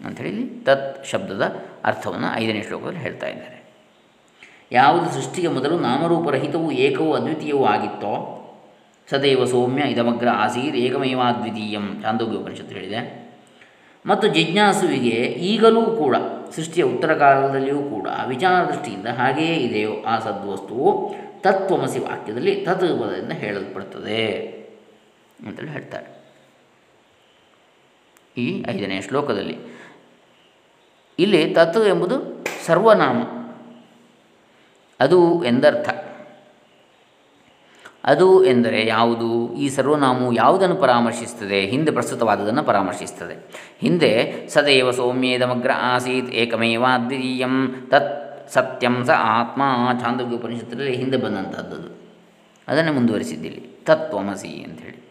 ಅಂಥೇಳಿ ತತ್ ಶಬ್ದದ ಅರ್ಥವನ್ನು ಐದನೇ ಶ್ಲೋಕದಲ್ಲಿ ಹೇಳ್ತಾ ಇದ್ದಾರೆ. ಯಾವುದು ಸೃಷ್ಟಿಗೆ ಮೊದಲು ನಾಮರೂಪರಹಿತವೂ ಏಕವೂ ಅದ್ವಿತೀಯವೂ ಆಗಿತ್ತೋ? ಸದೈವ ಸೌಮ್ಯ ಇದಮಗ್ರ ಆಸೀರ್ ಏಕಮೇವಾದ್ವಿತೀಯಂ. ಚಾಂದೋಗ್ಯ ಉಪನಿಷತ್ತು ಹೇಳಿದೆ. ಮತ್ತು ಜಿಜ್ಞಾಸುವಿಗೆ ಈಗಲೂ ಕೂಡ, ಸೃಷ್ಟಿಯ ಉತ್ತರ ಕಾಲದಲ್ಲಿಯೂ ಕೂಡ ವಿಚಾರ ದೃಷ್ಟಿಯಿಂದ ಹಾಗೆಯೇ ಇದೆಯೋ ಆ ಸದ್ವಸ್ತುವು ತತ್ವಮಸಿ ವಾಕ್ಯದಲ್ಲಿ ತತ್ ಪದದಿಂದ ಹೇಳಲ್ಪಡುತ್ತದೆ ಅಂತೇಳಿ ಹೇಳ್ತಾರೆ. ಈ ಐದನೇ ಶ್ಲೋಕದಲ್ಲಿ ಇಲ್ಲಿ ತತ್ವ ಎಂಬುದು ಸರ್ವನಾಮ. ಅದು ಎಂದರ್ಥ. ಅದು ಎಂದರೆ ಯಾವುದು? ಈ ಸರ್ವನಾಮವು ಯಾವುದನ್ನು ಪರಾಮರ್ಶಿಸುತ್ತದೆ? ಹಿಂದೆ ಪ್ರಸ್ತುತವಾದದನ್ನು ಪರಾಮರ್ಶಿಸುತ್ತದೆ. ಹಿಂದೆ ಸದೈವ ಸೌಮ್ಯೇದಮಗ್ರ ಆಸೀತ್ ಏಕಮೇವ ದ್ವಿತೀಯಂ ತತ್ ಸತ್ಯಂ ಸ ಆತ್ಮ ಛಾಂದೋಗ್ಯ ಉಪನಿಷತ್ತಲ್ಲಿ ಹಿಂದೆ ಬಂದಂಥದ್ದು ಅದನ್ನು ಮುಂದುವರಿಸಿದ್ದಿಲ್ಲಿ ತತ್ವಮಸಿ ಅಂಥೇಳಿ.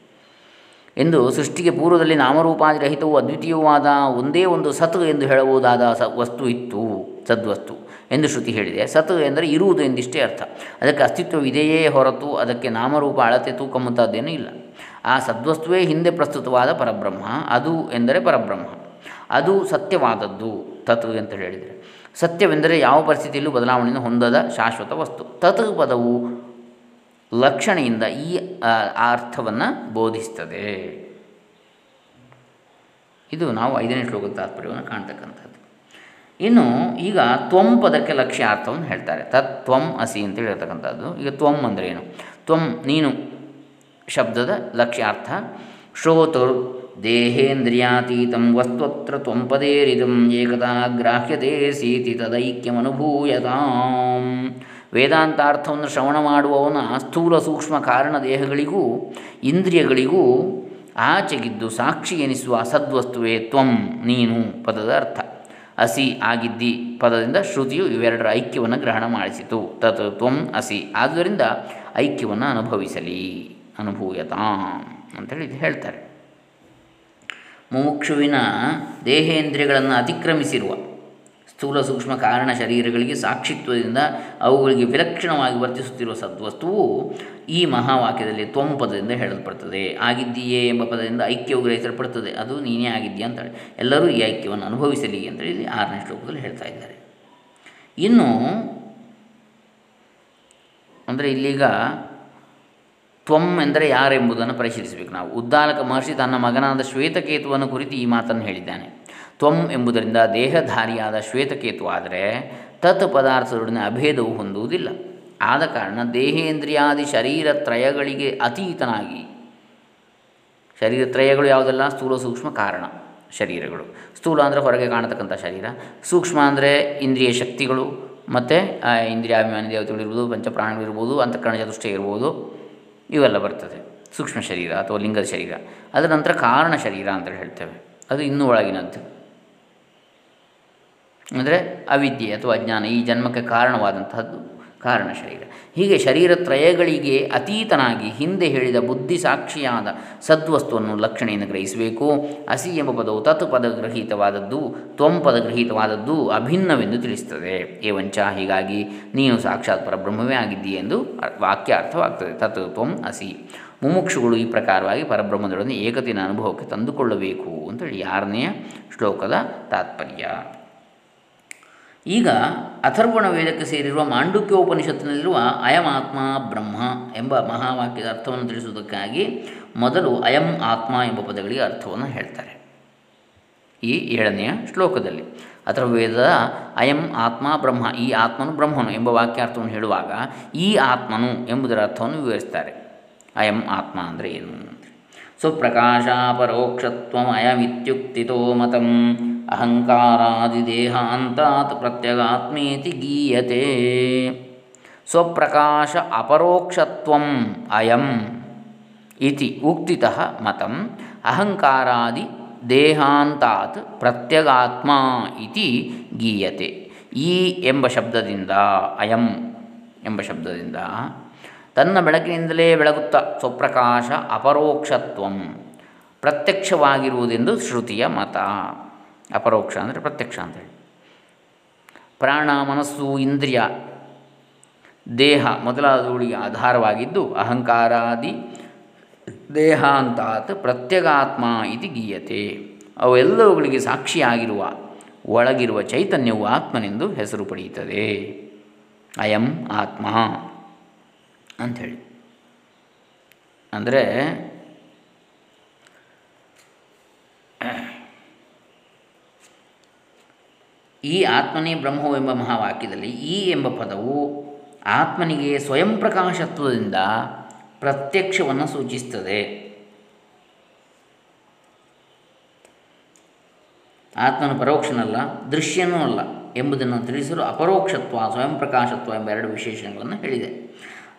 ಎಂದು ಸೃಷ್ಟಿಗೆ ಪೂರ್ವದಲ್ಲಿ ನಾಮರೂಪಾದಿರಹಿತವು ಅದ್ವಿತೀಯವಾದ ಒಂದೇ ಒಂದು ಸತ್ ಎಂದು ಹೇಳಬಹುದಾದ ಸ ವಸ್ತು ಇತ್ತು. ಸದ್ವಸ್ತು ಎಂದು ಶ್ರುತಿ ಹೇಳಿದೆ. ಸತ್ ಎಂದರೆ ಇರುವುದು ಎಂದಿಷ್ಟೇ ಅರ್ಥ. ಅದಕ್ಕೆ ಅಸ್ತಿತ್ವವಿದೆಯೇ ಹೊರತು ಅದಕ್ಕೆ ನಾಮರೂಪ ಅಳತೆ ತೂಕ ಮುಂತಾದ್ದೇನೂ ಇಲ್ಲ. ಆ ಸದ್ವಸ್ತುವೇ ಹಿಂದೆ ಪ್ರಸ್ತುತವಾದ ಪರಬ್ರಹ್ಮ. ಅದು ಎಂದರೆ ಪರಬ್ರಹ್ಮ. ಅದು ಸತ್ಯವಾದದ್ದು. ತತ್ ಅಂತ ಹೇಳಿದರೆ. ಸತ್ಯವೆಂದರೆ ಯಾವ ಪರಿಸ್ಥಿತಿಯಲ್ಲೂ ಬದಲಾವಣೆಯನ್ನು ಹೊಂದದ ಶಾಶ್ವತ ವಸ್ತು. ತತ್ ಪದವು ಲಕ್ಷಣೆಯಿಂದ ಈ ಅರ್ಥವನ್ನು ಬೋಧಿಸ್ತದೆ. ಇದು ನಾವು ಐದನೇ ಶ್ಲೋಕದ ತಾತ್ಪರ್ಯವನ್ನು ಕಾಣ್ತಕ್ಕಂಥದ್ದು. ಇನ್ನು ಈಗ ತ್ವಂ ಪದಕ್ಕೆ ಲಕ್ಷ್ಯ ಅರ್ಥವನ್ನು ಹೇಳ್ತಾರೆ. ತತ್ ತ್ವಂ ಅಸಿ ಅಂತೇಳಿ ಹೇಳ್ತಕ್ಕಂಥದ್ದು ಈಗ ತ್ವಂ ಅಂದರೆ ಏನು? ತ್ವಂ ನೀನು ಶಬ್ದದ ಲಕ್ಷ್ಯಾರ್ಥ. ಶ್ರೋತುರ್ ದೇಹೇಂದ್ರಿಯಾತೀತಂ ವಸ್ತುತ್ರ ತ್ವಂ ಪದೇರಿದಂ ಏಕದಾ ಗ್ರಾಹ್ಯತೆ ಸೀತಿ ತದೈಕ್ಯಮನುಭೂಯತಾಂ. ವೇದಾಂತಾರ್ಥವನ್ನು ಶ್ರವಣ ಮಾಡುವವನ ಸ್ಥೂಲ ಸೂಕ್ಷ್ಮ ಕಾರಣ ದೇಹಗಳಿಗೂ ಇಂದ್ರಿಯಗಳಿಗೂ ಆಚೆಗಿದ್ದು ಸಾಕ್ಷಿ ಎನಿಸುವ ಸದ್ವಸ್ತುವೇ ತ್ವಂ ನೀನು ಪದದ ಅರ್ಥ. ಅಸಿ ಆಗಿದ್ದಿ ಪದದಿಂದ ಶ್ರುತಿಯು ಇವೆರಡರ ಐಕ್ಯವನ್ನು ಗ್ರಹಣ ಮಾಡಿಸಿತು. ತತ್ ತ್ವಂ ಅಸಿ ಆದ್ದರಿಂದ ಐಕ್ಯವನ್ನು ಅನುಭವಿಸಲಿ. ಅನುಭೂಯತಾಂ ಅಂತೇಳಿ ಹೇಳ್ತಾರೆ. ಮುಮುಕ್ಷುವಿನ ದೇಹೇಂದ್ರಿಯಗಳನ್ನು ಅತಿಕ್ರಮಿಸಿರುವ ಸ್ಥೂಲ ಸೂಕ್ಷ್ಮ ಕಾರಣ ಶರೀರಗಳಿಗೆ ಸಾಕ್ಷಿತ್ವದಿಂದ ಅವುಗಳಿಗೆ ವಿಲಕ್ಷಣವಾಗಿ ವರ್ತಿಸುತ್ತಿರುವ ಸದ್ವಸ್ತುವು ಈ ಮಹಾವಾಕ್ಯದಲ್ಲಿ ತ್ವಂ ಪದದಿಂದ ಹೇಳಲ್ಪಡ್ತದೆ. ಆಗಿದ್ದೀಯೇ ಎಂಬ ಪದದಿಂದ ಐಕ್ಯವು ಗ್ರಹಿಸಲ್ಪಡ್ತದೆ ಅದು ನೀನೇ ಆಗಿದ್ದೀಯ ಅಂತೇಳಿ ಎಲ್ಲರೂ ಈ ಐಕ್ಯವನ್ನು ಅನುಭವಿಸಲಿ ಅಂತೇಳಿ ಇಲ್ಲಿ ಆರನೇ ಶ್ಲೋಕದಲ್ಲಿ ಹೇಳ್ತಾ ಇದ್ದಾರೆ. ಇನ್ನು ಅಂದರೆ ಇಲ್ಲಿಗ ತ್ವಂ ಎಂದರೆ ಯಾರೆಂಬುದನ್ನು ಪರಿಶೀಲಿಸಬೇಕು ನಾವು. ಉದ್ದಾಲಕ ಮಹರ್ಷಿ ತನ್ನ ಮಗನಾದ ಶ್ವೇತಕೇತುವನ್ನು ಕುರಿತು ಈ ಮಾತನ್ನು ಹೇಳಿದ್ದಾನೆ. ತ್ವಂ ಎಂಬುದರಿಂದ ದೇಹಧಾರಿಯಾದ ಶ್ವೇತಕೇತು ಆದರೆ ತತ್ ಪದಾರ್ಥದೊಡನೆ ಅಭೇದವು ಹೊಂದುವುದಿಲ್ಲ. ಆದ ಕಾರಣ ದೇಹೇಂದ್ರಿಯಾದಿ ಶರೀರ ತ್ರಯಗಳಿಗೆ ಅತೀತನಾಗಿ, ಶರೀರ ತ್ರಯಗಳು ಯಾವುದೆಲ್ಲ? ಸ್ಥೂಲ ಸೂಕ್ಷ್ಮ ಕಾರಣ ಶರೀರಗಳು. ಸ್ಥೂಲ ಅಂದರೆ ಹೊರಗೆ ಕಾಣತಕ್ಕಂಥ ಶರೀರ. ಸೂಕ್ಷ್ಮ ಅಂದರೆ ಇಂದ್ರಿಯ ಶಕ್ತಿಗಳು ಮತ್ತು ಇಂದ್ರಿಯಾಭಿಮಾನಿ ದೇವತೆಗಳಿರ್ಬೋದು ಪಂಚಪ್ರಾಣಗಳಿರ್ಬೋದು ಅಂತಃಕರಣ ಚತುಷ್ಟಯ ಇರ್ಬೋದು, ಇವೆಲ್ಲ ಬರ್ತದೆ. ಸೂಕ್ಷ್ಮ ಶರೀರ ಅಥವಾ ಲಿಂಗದ ಶರೀರ. ಅದರ ನಂತರ ಕಾರಣ ಶರೀರ ಅಂತ ಹೇಳ್ತೇವೆ. ಅದು ಇನ್ನೂ ಒಳಗಿನದ್ದು. ಅಂದರೆ ಅವಿದ್ಯೆ ಅಥವಾ ಅಜ್ಞಾನ ಈ ಜನ್ಮಕ್ಕೆ ಕಾರಣವಾದಂತಹದ್ದು. ಕಾರಣ ಶರೀರ. ಹೀಗೆ ಶರೀರತ್ರಯಗಳಿಗೆ ಅತೀತನಾಗಿ ಹಿಂದೆ ಹೇಳಿದ ಬುದ್ಧಿ ಸಾಕ್ಷಿಯಾದ ಸದ್ವಸ್ತುವನ್ನು ಲಕ್ಷಣೆಯನ್ನು ಗ್ರಹಿಸಬೇಕು. ಅಸಿ ಎಂಬ ಪದವು ತತ್ ಪದಗ್ರಹೀತವಾದದ್ದು ತ್ವಂ ಅಭಿನ್ನವೆಂದು ತಿಳಿಸುತ್ತದೆ ಏವಂಚ, ಹೀಗಾಗಿ ನೀನು ಸಾಕ್ಷಾತ್ ಪರಬ್ರಹ್ಮವೇ ಆಗಿದ್ದೀಯ ಎಂದು ವಾಕ್ಯ ಅರ್ಥವಾಗ್ತದೆ. ತತ್, ತ್ವಂ ಅಸಿ ಮುಮುಕ್ಷುಗಳು ಈ ಪ್ರಕಾರವಾಗಿ ಪರಬ್ರಹ್ಮದೊಡನೆ ಏಕತೆಯ ಅನುಭವಕ್ಕೆ ತಂದುಕೊಳ್ಳಬೇಕು ಅಂತೇಳಿ ಆರನೆಯ ಶ್ಲೋಕದ ತಾತ್ಪರ್ಯ. ಈಗ ಅಥರ್ವಣ ವೇದಕ್ಕೆ ಸೇರಿರುವ ಮಾಂಡುಕ್ಯೋಪನಿಷತ್ತಿನಲ್ಲಿರುವ ಅಯಂ ಆತ್ಮ ಬ್ರಹ್ಮ ಎಂಬ ಮಹಾವಾಕ್ಯದ ಅರ್ಥವನ್ನು ತಿಳಿಸುವುದಕ್ಕಾಗಿ ಮೊದಲು ಅಯಂ ಆತ್ಮ ಎಂಬ ಪದಗಳಿಗೆ ಅರ್ಥವನ್ನು ಹೇಳ್ತಾರೆ. ಈ ಏಳನೆಯ ಶ್ಲೋಕದಲ್ಲಿ ಅಥರ್ವವೇದದ ಅಯಂ ಆತ್ಮ ಬ್ರಹ್ಮ, ಈ ಆತ್ಮನು ಬ್ರಹ್ಮನು ಎಂಬ ವಾಕ್ಯಾರ್ಥವನ್ನು ಹೇಳುವಾಗ ಈ ಆತ್ಮನು ಎಂಬುದರ ಅರ್ಥವನ್ನು ವಿವರಿಸ್ತಾರೆ. ಅಯಂ ಆತ್ಮ ಅಂದರೆ ಏನು? ಸ್ವಪ್ರಕಾಶಾಪರೋಕ್ಷತ್ವ ಅಯಮಿತ್ಯುಕ್ತಿತೋ ಮತಂ ಅಹಂಕಾರಾದಿದೇಹಾಂತಾತ್ ಪ್ರತ್ಯಗಾತ್ಮೇತಿ ಗೀಯತೆ. ಸ್ವಪ್ರಕಾಶ ಅಪರೋಕ್ಷತ್ವಂ ಅಯಂ ಇತಿ ಉಕ್ತಿತಃ ಮತಂ ಅಹಂಕಾರಾದಿ ದೇಹಾಂತಾತ್ ಪ್ರತ್ಯಗಾತ್ಮ ಇತಿ ಗೀಯತೆ. ಈ ಎಂಬ ಶಬ್ದದಿಂದ, ಅಯಂ ಎಂಬ ಶಬ್ದದಿಂದ ತನ್ನ ಬೆಳಕಿನಿಂದಲೇ ಬೆಳಗುತ್ತಾ ಸ್ವಪ್ರಕಾಶ ಅಪರೋಕ್ಷತ್ವಂ ಪ್ರತ್ಯಕ್ಷವಾಗಿರುವುದೆಂದು ಶ್ರುತಿಯ ಮತ. ಅಪರೋಕ್ಷ ಅಂದರೆ ಪ್ರತ್ಯಕ್ಷ ಅಂತೇಳಿ ಪ್ರಾಣ, ಮನಸ್ಸು, ಇಂದ್ರಿಯ, ದೇಹ ಮೊದಲಾದವುಗಳಿಗೆ ಆಧಾರವಾಗಿದ್ದು ಅಹಂಕಾರಾದಿ ದೇಹಾಂತಾತ್ ಪ್ರತ್ಯಗಾತ್ಮ ಇದು ಗೀಯತೆ. ಅವೆಲ್ಲವುಗಳಿಗೆ ಸಾಕ್ಷಿಯಾಗಿರುವ, ಒಳಗಿರುವ ಚೈತನ್ಯವು ಆತ್ಮನೆಂದು ಹೆಸರು ಪಡೆಯುತ್ತದೆ. ಅಯಂ ಆತ್ಮ ಅಂಥೇಳಿ ಅಂದರೆ ಈ ಆತ್ಮನೇ ಬ್ರಹ್ಮವು ಎಂಬ ಮಹಾವಾಕ್ಯದಲ್ಲಿ ಈ ಎಂಬ ಪದವು ಆತ್ಮನಿಗೆ ಸ್ವಯಂ ಪ್ರಕಾಶತ್ವದಿಂದ ಪ್ರತ್ಯಕ್ಷವನ್ನು ಸೂಚಿಸುತ್ತದೆ. ಆತ್ಮನು ಪರೋಕ್ಷನಲ್ಲ, ದೃಶ್ಯನೂ ಅಲ್ಲ ಎಂಬುದನ್ನು ತಿಳಿಸಲು ಅಪರೋಕ್ಷತ್ವ, ಸ್ವಯಂ ಪ್ರಕಾಶತ್ವ ಎಂಬ ಎರಡು ವಿಶೇಷಣಗಳನ್ನು ಹೇಳಿದೆ.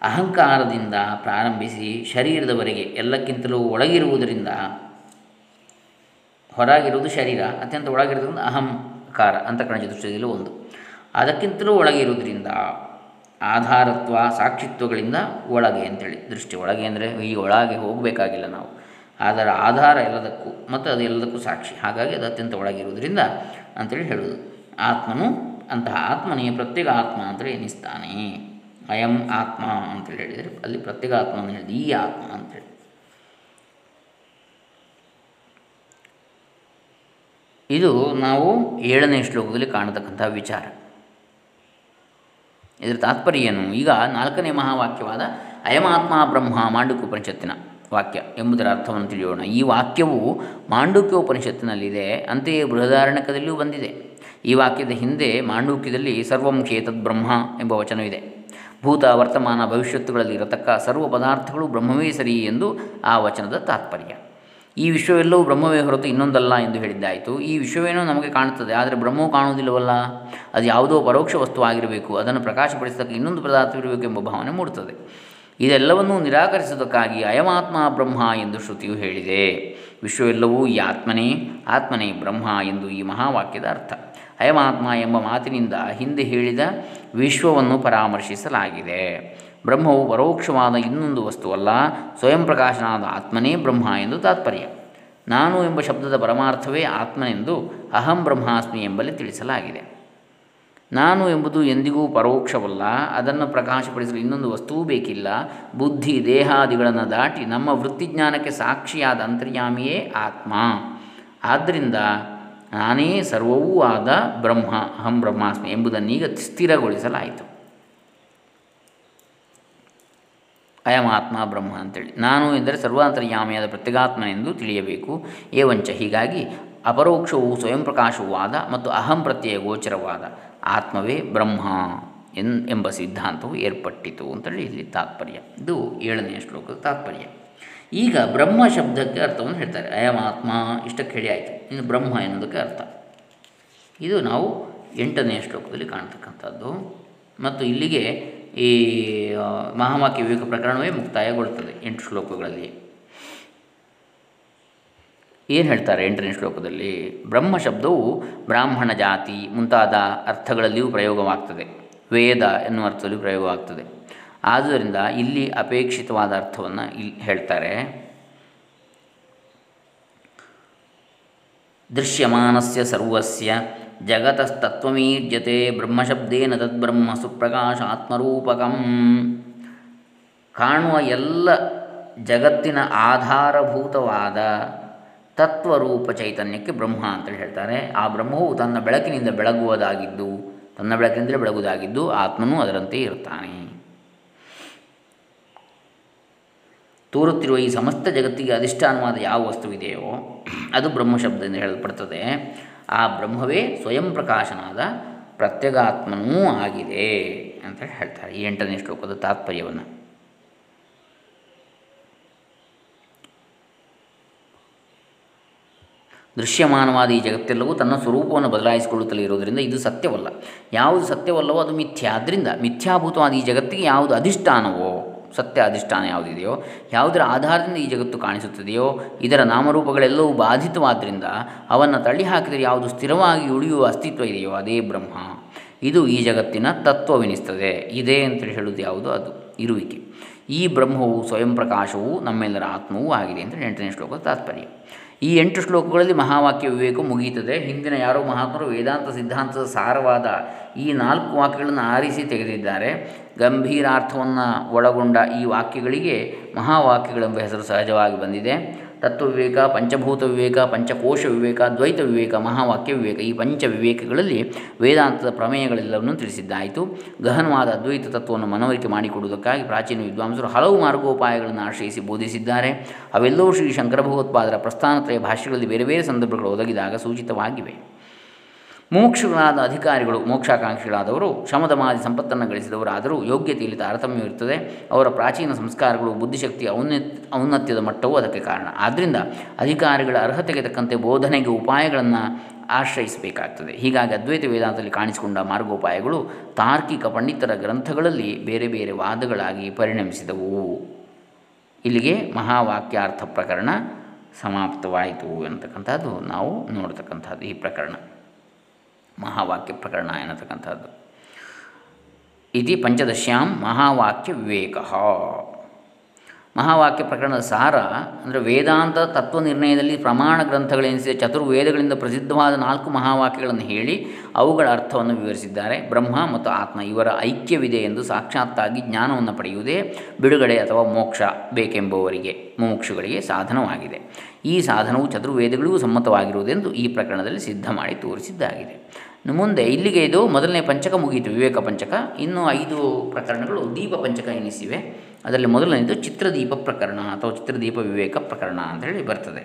ಅಹಂಕಾರದಿಂದ ಪ್ರಾರಂಭಿಸಿ ಶರೀರದವರೆಗೆ ಎಲ್ಲಕ್ಕಿಂತಲೂ ಒಳಗಿರುವುದರಿಂದ, ಹೊರಗಿರುವುದು ಶರೀರ, ಅತ್ಯಂತ ಒಳಗಿರುವುದರಿಂದ ಅಹಂಕಾರ ಅಂತಃಕರಣ ಚತುಷ್ಟಯದಲ್ಲಿ ಒಂದು. ಅದಕ್ಕಿಂತಲೂ ಒಳಗೆ ಇರುವುದರಿಂದ ಆಧಾರತ್ವ, ಸಾಕ್ಷಿತ್ವಗಳಿಂದ ಒಳಗೆ ಅಂತೇಳಿ. ದೃಷ್ಟಿ ಒಳಗೆ ಅಂದರೆ ಈ ಒಳಗೆ ಹೋಗಬೇಕಾಗಿಲ್ಲ ನಾವು. ಅದರ ಆಧಾರ ಎಲ್ಲದಕ್ಕೂ ಮತ್ತು ಅದು ಎಲ್ಲದಕ್ಕೂ ಸಾಕ್ಷಿ. ಹಾಗಾಗಿ ಅದು ಅತ್ಯಂತ ಒಳಗಿರುವುದರಿಂದ ಅಂತೇಳಿ ಹೇಳುವುದು. ಆತ್ಮನು ಅಂತಹ ಆತ್ಮನೇ ಪ್ರತ್ಯೇಕ ಆತ್ಮ ಅಂತೇಳಿ ಎನಿಸ್ತಾನೆ ಅಯಂ ಆತ್ಮ ಅಂತೇಳಿ ಹೇಳಿದರೆ ಅಲ್ಲಿ ಪ್ರತ್ಯೇಕ ಆತ್ಮನ ಹೇಳಿದ. ಈ ಆತ್ಮ ಅಂತೇಳಿ ಇದು ನಾವು ಏಳನೇ ಶ್ಲೋಕದಲ್ಲಿ ಕಾಣತಕ್ಕಂಥ ವಿಚಾರ. ಇದರ ತಾತ್ಪರ್ಯ ಏನು? ಈಗ ನಾಲ್ಕನೇ ಮಹಾವಾಕ್ಯವಾದ ಅಯಮಾತ್ಮ ಬ್ರಹ್ಮ ಮಾಂಡುಕ್ಯೋಪನಿಷತ್ತಿನ ವಾಕ್ಯ ಎಂಬುದರ ಅರ್ಥವನ್ನು ತಿಳಿಯೋಣ. ಈ ವಾಕ್ಯವು ಮಾಂಡುಕ್ಯೋಪನಿಷತ್ತಿನಲ್ಲಿದೆ, ಅಂತೆಯೇ ಬೃಹದಾರಣ್ಯಕದಲ್ಲಿಯೂ ಬಂದಿದೆ. ಈ ವಾಕ್ಯದ ಹಿಂದೆ ಮಾಂಡುಕ್ಯದಲ್ಲಿ ಸರ್ವಂ ಚೇತದ್ ಬ್ರಹ್ಮ ಎಂಬ ವಚನವಿದೆ ಭೂತ ವರ್ತಮಾನ ಭವಿಷ್ಯತ್ತುಗಳಲ್ಲಿ ಇರತಕ್ಕ ಸರ್ವ ಪದಾರ್ಥಗಳು ಬ್ರಹ್ಮವೇ ಸರಿ ಎಂದು ಆ ವಚನದ ತಾತ್ಪರ್ಯ. ಈ ವಿಶ್ವವೆಲ್ಲವೂ ಬ್ರಹ್ಮವೇ ಹೊರತು ಇನ್ನೊಂದಲ್ಲ ಎಂದು ಹೇಳಿದ್ದಾಯಿತು. ಈ ವಿಶ್ವವೇನೋ ನಮಗೆ ಕಾಣುತ್ತದೆ, ಆದರೆ ಬ್ರಹ್ಮವು ಕಾಣುವುದಿಲ್ಲವಲ್ಲ? ಅದು ಯಾವುದೋ ಪರೋಕ್ಷ ವಸ್ತು ಆಗಿರಬೇಕು, ಅದನ್ನು ಪ್ರಕಾಶಪಡಿಸಿದಕ್ಕೆ ಇನ್ನೊಂದು ಪದಾರ್ಥವಿರಬೇಕು ಎಂಬ ಭಾವನೆ ಮೂಡುತ್ತದೆ. ಇದೆಲ್ಲವನ್ನೂ ನಿರಾಕರಿಸುವುದಕ್ಕಾಗಿ ಅಯಮಾತ್ಮ ಬ್ರಹ್ಮ ಎಂದು ಶ್ರುತಿಯು ಹೇಳಿದೆ. ವಿಶ್ವವೆಲ್ಲವೂ ಈ ಆತ್ಮನೇ ಆತ್ಮನೇ ಬ್ರಹ್ಮ ಎಂದು ಈ ಮಹಾವಾಕ್ಯದ ಅರ್ಥ. ಅಯಮಾತ್ಮ ಎಂಬ ಮಾತಿನಿಂದ ಹಿಂದೆ ಹೇಳಿದ ವಿಶ್ವವನ್ನು ಪರಾಮರ್ಶಿಸಲಾಗಿದೆ. ಬ್ರಹ್ಮವು ಪರೋಕ್ಷವಾದ ಇನ್ನೊಂದು ವಸ್ತುವಲ್ಲ, ಸ್ವಯಂ ಪ್ರಕಾಶನಾದ ಆತ್ಮನೇ ಬ್ರಹ್ಮ ಎಂದು ತಾತ್ಪರ್ಯ. ನಾನು ಎಂಬ ಶಬ್ದದ ಪರಮಾರ್ಥವೇ ಆತ್ಮನೆಂದು ಅಹಂ ಬ್ರಹ್ಮಾಸ್ಮಿ ಎಂಬಲ್ಲಿ ತಿಳಿಸಲಾಗಿದೆ. ನಾನು ಎಂಬುದು ಎಂದಿಗೂ ಪರೋಕ್ಷವಲ್ಲ, ಅದನ್ನು ಪ್ರಕಾಶಪಡಿಸಲು ಇನ್ನೊಂದು ವಸ್ತುವೂ ಬೇಕಿಲ್ಲ. ಬುದ್ಧಿ ದೇಹಾದಿಗಳನ್ನು ದಾಟಿ ನಮ್ಮ ವೃತ್ತಿಜ್ಞಾನಕ್ಕೆ ಸಾಕ್ಷಿಯಾದ ಅಂತರ್ಯಾಮಿಯೇ ಆತ್ಮ. ಆದ್ದರಿಂದ ನಾನೇ ಸರ್ವವೂ ಆದ ಬ್ರಹ್ಮ, ಅಹಂ ಬ್ರಹ್ಮಾಸ್ಮಿ ಎಂಬುದನ್ನೀಗ ಸ್ಥಿರಗೊಳಿಸಲಾಯಿತು. ಅಯಂ ಆತ್ಮ ಬ್ರಹ್ಮ ಅಂತೇಳಿ. ನಾನು ಎಂದರೆ ಸರ್ವಾಂತರ್ಯಾಮಿಯಾದ ಪ್ರತ್ಯಗಾತ್ಮನೆಂದು ತಿಳಿಯಬೇಕು. ಏವಂಚ ಹೀಗಾಗಿ ಅಪರೋಕ್ಷವು ಸ್ವಯಂ ಪ್ರಕಾಶವಾದ ಮತ್ತು ಅಹಂ ಪ್ರತ್ಯಯ ಗೋಚರವಾದ ಆತ್ಮವೇ ಬ್ರಹ್ಮ ಎನ್ ಎಂಬ ಸಿದ್ಧಾಂತವು ಏರ್ಪಟ್ಟಿತು ಅಂತೇಳಿ ಇಲ್ಲಿ ತಾತ್ಪರ್ಯ. ಇದು ಏಳನೆಯ ಶ್ಲೋಕದ ತಾತ್ಪರ್ಯ. ಈಗ ಬ್ರಹ್ಮ ಶಬ್ದಕ್ಕೆ ಅರ್ಥವನ್ನು ಹೇಳ್ತಾರೆ. ಅಯಂ ಆತ್ಮ ಇಷ್ಟಕ್ಕೆ ಹೇಳಿ ಆಯಿತು. ಇನ್ನು ಬ್ರಹ್ಮ ಎನ್ನುವುದಕ್ಕೆ ಅರ್ಥ. ಇದು ನಾವು ಎಂಟನೆಯ ಶ್ಲೋಕದಲ್ಲಿ ಕಾಣ್ತಕ್ಕಂಥದ್ದು. ಮತ್ತು ಇಲ್ಲಿಗೆ ಈ ಮಹಾಮಾಕಿ ವಿವೇಕ ಪ್ರಕರಣವೇ ಮುಕ್ತಾಯಗೊಳ್ಳುತ್ತದೆ ಎಂಟು ಶ್ಲೋಕಗಳಲ್ಲಿ. ಏನು ಹೇಳ್ತಾರೆ ಎಂಟನೇ ಶ್ಲೋಕದಲ್ಲಿ? ಬ್ರಹ್ಮ ಶಬ್ದವು ಬ್ರಾಹ್ಮಣ ಜಾತಿ ಮುಂತಾದ ಅರ್ಥಗಳಲ್ಲಿಯೂ ಪ್ರಯೋಗವಾಗ್ತದೆ. ವೇದ ಎನ್ನುವ ಅರ್ಥದಲ್ಲಿ ಪ್ರಯೋಗವಾಗ್ತದೆ. ಆದುದರಿಂದ ಇಲ್ಲಿ ಅಪೇಕ್ಷಿತವಾದ ಅರ್ಥವನ್ನು ಇಲ್ಲಿ ಹೇಳ್ತಾರೆ. ದೃಶ್ಯಮಾನಸ್ಯ ಸರ್ವಸ್ಯ ಜಗತಸ್ತತ್ವಮೀರ್ಯತೆ ಬ್ರಹ್ಮಶಬ್ದೇನ ತದ್ಬ್ರಹ್ಮ ಸುಪ್ರಕಾಶ ಆತ್ಮರೂಪಕಂ ಕಾಣುವ ಎಲ್ಲ ಜಗತ್ತಿನ ಆಧಾರಭೂತವಾದ ತತ್ವರೂಪ ಚೈತನ್ಯಕ್ಕೆ ಬ್ರಹ್ಮ ಅಂತೇಳಿ ಹೇಳ್ತಾರೆ. ಆ ಬ್ರಹ್ಮವು ತನ್ನ ಬೆಳಕಿನಿಂದ ಬೆಳಗುವುದಾಗಿದ್ದು, ತನ್ನ ಬೆಳಕಿನಿಂದಲೇ ಬೆಳಗುವುದಾಗಿದ್ದು ಆತ್ಮನೂ ಅದರಂತೆ ಇರುತ್ತಾನೆ. ತೋರುತ್ತಿರುವ ಈ ಸಮಸ್ತ ಜಗತ್ತಿಗೆ ಅಧಿಷ್ಠಾನವಾದ ಯಾವ ವಸ್ತುವಿದೆಯೋ, ಅದು ಬ್ರಹ್ಮಶಬ್ದದಿಂದ ಹೇಳಲ್ಪಡ್ತದೆ. ಆ ಬ್ರಹ್ಮವೇ ಸ್ವಯಂ ಪ್ರಕಾಶನಾದ ಪ್ರತ್ಯಗಾತ್ಮನೂ ಆಗಿದೆ ಅಂತ ಹೇಳ್ತಾರೆ ಈ ಎಂಟನೇ ಶ್ಲೋಕದ ತಾತ್ಪರ್ಯವನ್ನು. ದೃಶ್ಯಮಾನವಾದ ಈ ಜಗತ್ತೆಲ್ಲವೂ ತನ್ನ ಸ್ವರೂಪವನ್ನು ಬದಲಾಯಿಸಿಕೊಳ್ಳುತ್ತಲೇ ಇರುವುದರಿಂದ ಇದು ಸತ್ಯವಲ್ಲ. ಯಾವುದು ಸತ್ಯವಲ್ಲವೋ ಅದು ಮಿಥ್ಯ. ಆದ್ದರಿಂದ ಮಿಥ್ಯಾಭೂತವಾದ ಈ ಜಗತ್ತಿಗೆ ಯಾವುದು ಅಧಿಷ್ಠಾನವೋ ಸತ್ಯ ಅಧಿಷ್ಠಾನ ಯಾವುದಿದೆಯೋ, ಯಾವುದರ ಆಧಾರದಿಂದ ಈ ಜಗತ್ತು ಕಾಣಿಸುತ್ತದೆಯೋ, ಇದರ ನಾಮರೂಪಗಳೆಲ್ಲವೂ ಬಾಧಿತವಾದ್ದರಿಂದ ಅವನ್ನು ತಳ್ಳಿ ಹಾಕಿದರೆ ಯಾವುದು ಸ್ಥಿರವಾಗಿ ಉಳಿಯುವ ಅಸ್ತಿತ್ವ ಇದೆಯೋ ಅದೇ ಬ್ರಹ್ಮ. ಇದು ಈ ಜಗತ್ತಿನ ತತ್ವವೆನಿಸ್ತದೆ. ಇದೆ ಅಂತ ಹೇಳುವುದು ಯಾವುದು? ಅದು ಇರುವಿಕೆ. ಈ ಬ್ರಹ್ಮವು ಸ್ವಯಂ ಪ್ರಕಾಶವು ನಮ್ಮೆಲ್ಲರ ಆತ್ಮವೂ ಆಗಿದೆ ಅಂತ ಎಂಟನೇ ಶ್ಲೋಕದ ತಾತ್ಪರ್ಯ. ಈ ಎಂಟು ಶ್ಲೋಕಗಳಲ್ಲಿ ಮಹಾವಾಕ್ಯ ವಿವೇಕ ಮುಗಿಯುತ್ತದೆ. ಹಿಂದಿನ ಯಾರೋ ಮಹಾತ್ಮರು ವೇದಾಂತ ಸಿದ್ಧಾಂತದ ಸಾರವಾದ ಈ ನಾಲ್ಕು ವಾಕ್ಯಗಳನ್ನು ಆರಿಸಿ ತೆಗೆದಿದ್ದಾರೆ. ಗಂಭೀರಾರ್ಥವನ್ನು ಒಳಗೊಂಡ ಈ ವಾಕ್ಯಗಳಿಗೆ ಮಹಾವಾಕ್ಯಗಳೆಂಬ ಹೆಸರು ಸಹಜವಾಗಿ ಬಂದಿದೆ. ತತ್ವ ವಿವೇಕ ಪಂಚಭೂತ ವಿವೇಕ ಪಂಚಕೋಶ ವಿವೇಕ ದ್ವೈತ ವಿವೇಕ ಮಹಾವಾಕ್ಯ ವಿವೇಕ ಈ ಪಂಚ ವಿವೇಕಗಳಲ್ಲಿ ವೇದಾಂತದ ಪ್ರಮೇಯಗಳೆಲ್ಲವನ್ನು ತಿಳಿಸಿದ್ದಾಯಿತು. ಗಹನವಾದ ಅದ್ವೈತ ತತ್ವವನ್ನು ಮನವರಿಕೆ ಮಾಡಿಕೊಡುವುದಕ್ಕಾಗಿ ಪ್ರಾಚೀನ ವಿದ್ವಾಂಸರು ಹಲವು ಮಾರ್ಗೋಪಾಯಗಳನ್ನು ಆಶ್ರಯಿಸಿ ಬೋಧಿಸಿದ್ದಾರೆ. ಅವೆಲ್ಲವೂ ಶ್ರೀ ಶಂಕರ ಭಗವತ್ಪಾದರ ಪ್ರಸ್ಥಾನತ್ರಯ ಭಾಷೆಗಳಲ್ಲಿ ಬೇರೆ ಬೇರೆ ಸಂದರ್ಭಗಳು ಒದಗಿದಾಗ ಸೂಚಿತವಾಗಿವೆ. ಮೋಕ್ಷಗಳಾದ ಅಧಿಕಾರಿಗಳು, ಮೋಕ್ಷಾಕಾಂಕ್ಷಿಗಳಾದವರು ಶಮದಮಾದಿ ಸಂಪತ್ತನ್ನು ಗಳಿಸಿದವರಾದರೂ ಯೋಗ್ಯತೆಯಲ್ಲಿ ತಾರತಮ್ಯವಿರುತ್ತದೆ ಅವರ ಪ್ರಾಚೀನ ಸಂಸ್ಕಾರಗಳು, ಬುದ್ಧಿಶಕ್ತಿಯ ಔನ್ನತ್ ಔನ್ನತ್ಯದ ಮಟ್ಟವೂ ಅದಕ್ಕೆ ಕಾರಣ. ಆದ್ದರಿಂದ ಅಧಿಕಾರಿಗಳ ಅರ್ಹತೆಗೆ ತಕ್ಕಂತೆ ಬೋಧನೆಗೆ ಉಪಾಯಗಳನ್ನು ಆಶ್ರಯಿಸಬೇಕಾಗ್ತದೆ. ಹೀಗಾಗಿ ಅದ್ವೈತ ವೇದಾಂತದಲ್ಲಿ ಕಾಣಿಸಿಕೊಂಡ ಮಾರ್ಗೋಪಾಯಗಳು ತಾರ್ಕಿಕ ಪಂಡಿತರ ಗ್ರಂಥಗಳಲ್ಲಿ ಬೇರೆ ಬೇರೆ ವಾದಗಳಾಗಿ ಪರಿಣಮಿಸಿದವು. ಇಲ್ಲಿಗೆ ಮಹಾವಾಕ್ಯಾರ್ಥ ಪ್ರಕರಣ ಸಮಾಪ್ತವಾಯಿತು ಅಂತಕ್ಕಂಥದ್ದು ನಾವು ನೋಡ್ತಕ್ಕಂಥದ್ದು ಈ ಪ್ರಕರಣ. ಮಹಾವಾಕ್ಯ ಪ್ರಕರಣ ಎನ್ನತಕ್ಕಂಥದ್ದು. ಇತಿ ಪಂಚದಶ್ಯಾಂ ಮಹಾವಾಕ್ಯ ವಿವೇಕ. ಮಹಾವಾಕ್ಯ ಪ್ರಕರಣದ ಸಾರ ಅಂದರೆ ವೇದಾಂತ ತತ್ವ ನಿರ್ಣಯದಲ್ಲಿ ಪ್ರಮಾಣ ಗ್ರಂಥಗಳೆನಿಸಿದ ಚತುರ್ವೇದಗಳಿಂದ ಪ್ರಸಿದ್ಧವಾದ ನಾಲ್ಕು ಮಹಾವಾಕ್ಯಗಳನ್ನು ಹೇಳಿ ಅವುಗಳ ಅರ್ಥವನ್ನು ವಿವರಿಸಿದ್ದಾರೆ. ಬ್ರಹ್ಮ ಮತ್ತು ಆತ್ಮ ಇವರ ಐಕ್ಯವಿದೆ ಎಂದು ಸಾಕ್ಷಾತ್ತಾಗಿ ಜ್ಞಾನವನ್ನು ಪಡೆಯುವುದೇ ಬಿಡುಗಡೆ ಅಥವಾ ಮೋಕ್ಷ ಬೇಕೆಂಬುವರಿಗೆ ಮೋಕ್ಷಗಳಿಗೆ ಸಾಧನವಾಗಿದೆ. ಈ ಸಾಧನವು ಚತುರ್ವೇದಗಳಿಗೂ ಸಮ್ಮತವಾಗಿರುವುದೆಂದು ಈ ಪ್ರಕರಣದಲ್ಲಿ ಸಿದ್ಧ ಮಾಡಿ ತೋರಿಸಿದ್ದಾಗಿದೆ. ಮುಂದೆ ಇಲ್ಲಿಗೆ ಇದು ಮೊದಲನೇ ಪಂಚಕ ಮುಗಿಯಿತು ವಿವೇಕ ಪಂಚಕ. ಇನ್ನು ಐದು ಪ್ರಕರಣಗಳು ದೀಪ ಪಂಚಕ ಎನಿಸಿವೆ. ಅದರಲ್ಲಿ ಮೊದಲನೇದು ಚಿತ್ರದೀಪ ಪ್ರಕರಣ ಅಥವಾ ಚಿತ್ರದೀಪ ವಿವೇಕ ಪ್ರಕರಣ ಅಂತೇಳಿ ಬರ್ತದೆ.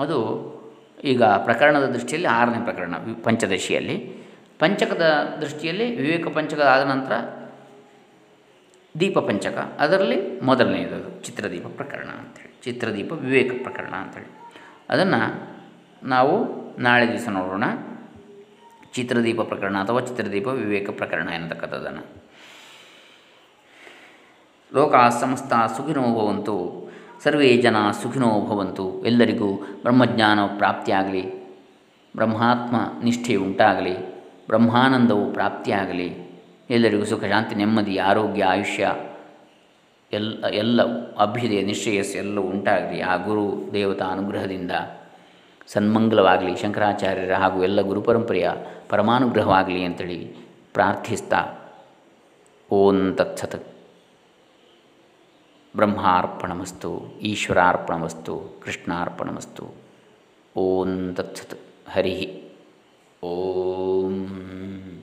ಅದು ಈಗ ಪ್ರಕರಣದ ದೃಷ್ಟಿಯಲ್ಲಿ ಆರನೇ ಪ್ರಕರಣ ಪಂಚದಶಿಯಲ್ಲಿ. ಪಂಚಕದ ದೃಷ್ಟಿಯಲ್ಲಿ ವಿವೇಕ ಪಂಚಕ ಆದ ನಂತರ ದೀಪ ಪಂಚಕ, ಅದರಲ್ಲಿ ಮೊದಲನೆಯದು ಚಿತ್ರದೀಪ ಪ್ರಕರಣ ಅಂಥೇಳಿ ಚಿತ್ರದೀಪ ವಿವೇಕ ಪ್ರಕರಣ ಅಂಥೇಳಿ ಅದನ್ನು ನಾವು ನಾಳೆ ದಿವಸ ನೋಡೋಣ. ಚಿತ್ರದೀಪ ಪ್ರಕರಣ ಅಥವಾ ಚಿತ್ರದೀಪ ವಿವೇಕ ಪ್ರಕರಣ ಎನ್ನತಕ್ಕಂಥದ್ದನ್ನು ಲೋಕ ಸಮಸ್ತ ಸುಖಿನೋ ಭವಂತು. ಸರ್ವೇ ಜನ ಸುಖಿನೋ ಭವಂತು. ಎಲ್ಲರಿಗೂ ಬ್ರಹ್ಮಜ್ಞಾನ ಪ್ರಾಪ್ತಿಯಾಗಲಿ. ಬ್ರಹ್ಮಾತ್ಮ ನಿಷ್ಠೆ ಉಂಟಾಗಲಿ. ಬ್ರಹ್ಮಾನಂದವು ಪ್ರಾಪ್ತಿಯಾಗಲಿ. ಎಲ್ಲರಿಗೂ ಸುಖ, ಶಾಂತಿ, ನೆಮ್ಮದಿ, ಆರೋಗ್ಯ, ಆಯುಷ್ಯ. ಎಲ್ಲ ಎಲ್ಲ ಅಭ್ಯುದಯ ನಿಶ್ಚಯಸ್ ಎಲ್ಲವೂ ಉಂಟಾಗಲಿ. ಆ ಗುರು ದೇವತಾ ಅನುಗ್ರಹದಿಂದ. ಸನ್ಮಂಗಲವಾಗಲಿ. ಶಂಕರಾಚಾರ್ಯರ ಹಾಗೂ ಎಲ್ಲ ಗುರುಪರಂಪರೆಯ ಪರಮಾನುಗ್ರಹವಾಗಲಿ ಅಂತೇಳಿ ಪ್ರಾರ್ಥಿಸ್ತಾ. ಓಂ ತತ್ಸತ್. ಬ್ರಹ್ಮಾರ್ಪಣಮಸ್ತು ಈಶ್ವರಾರ್ಪಣಮಸ್ತು ಕೃಷ್ಣಾರ್ಪಣಮಸ್ತು. ಓಂ ತತ್ಸತ್ ಹರಿ. ಓಂ.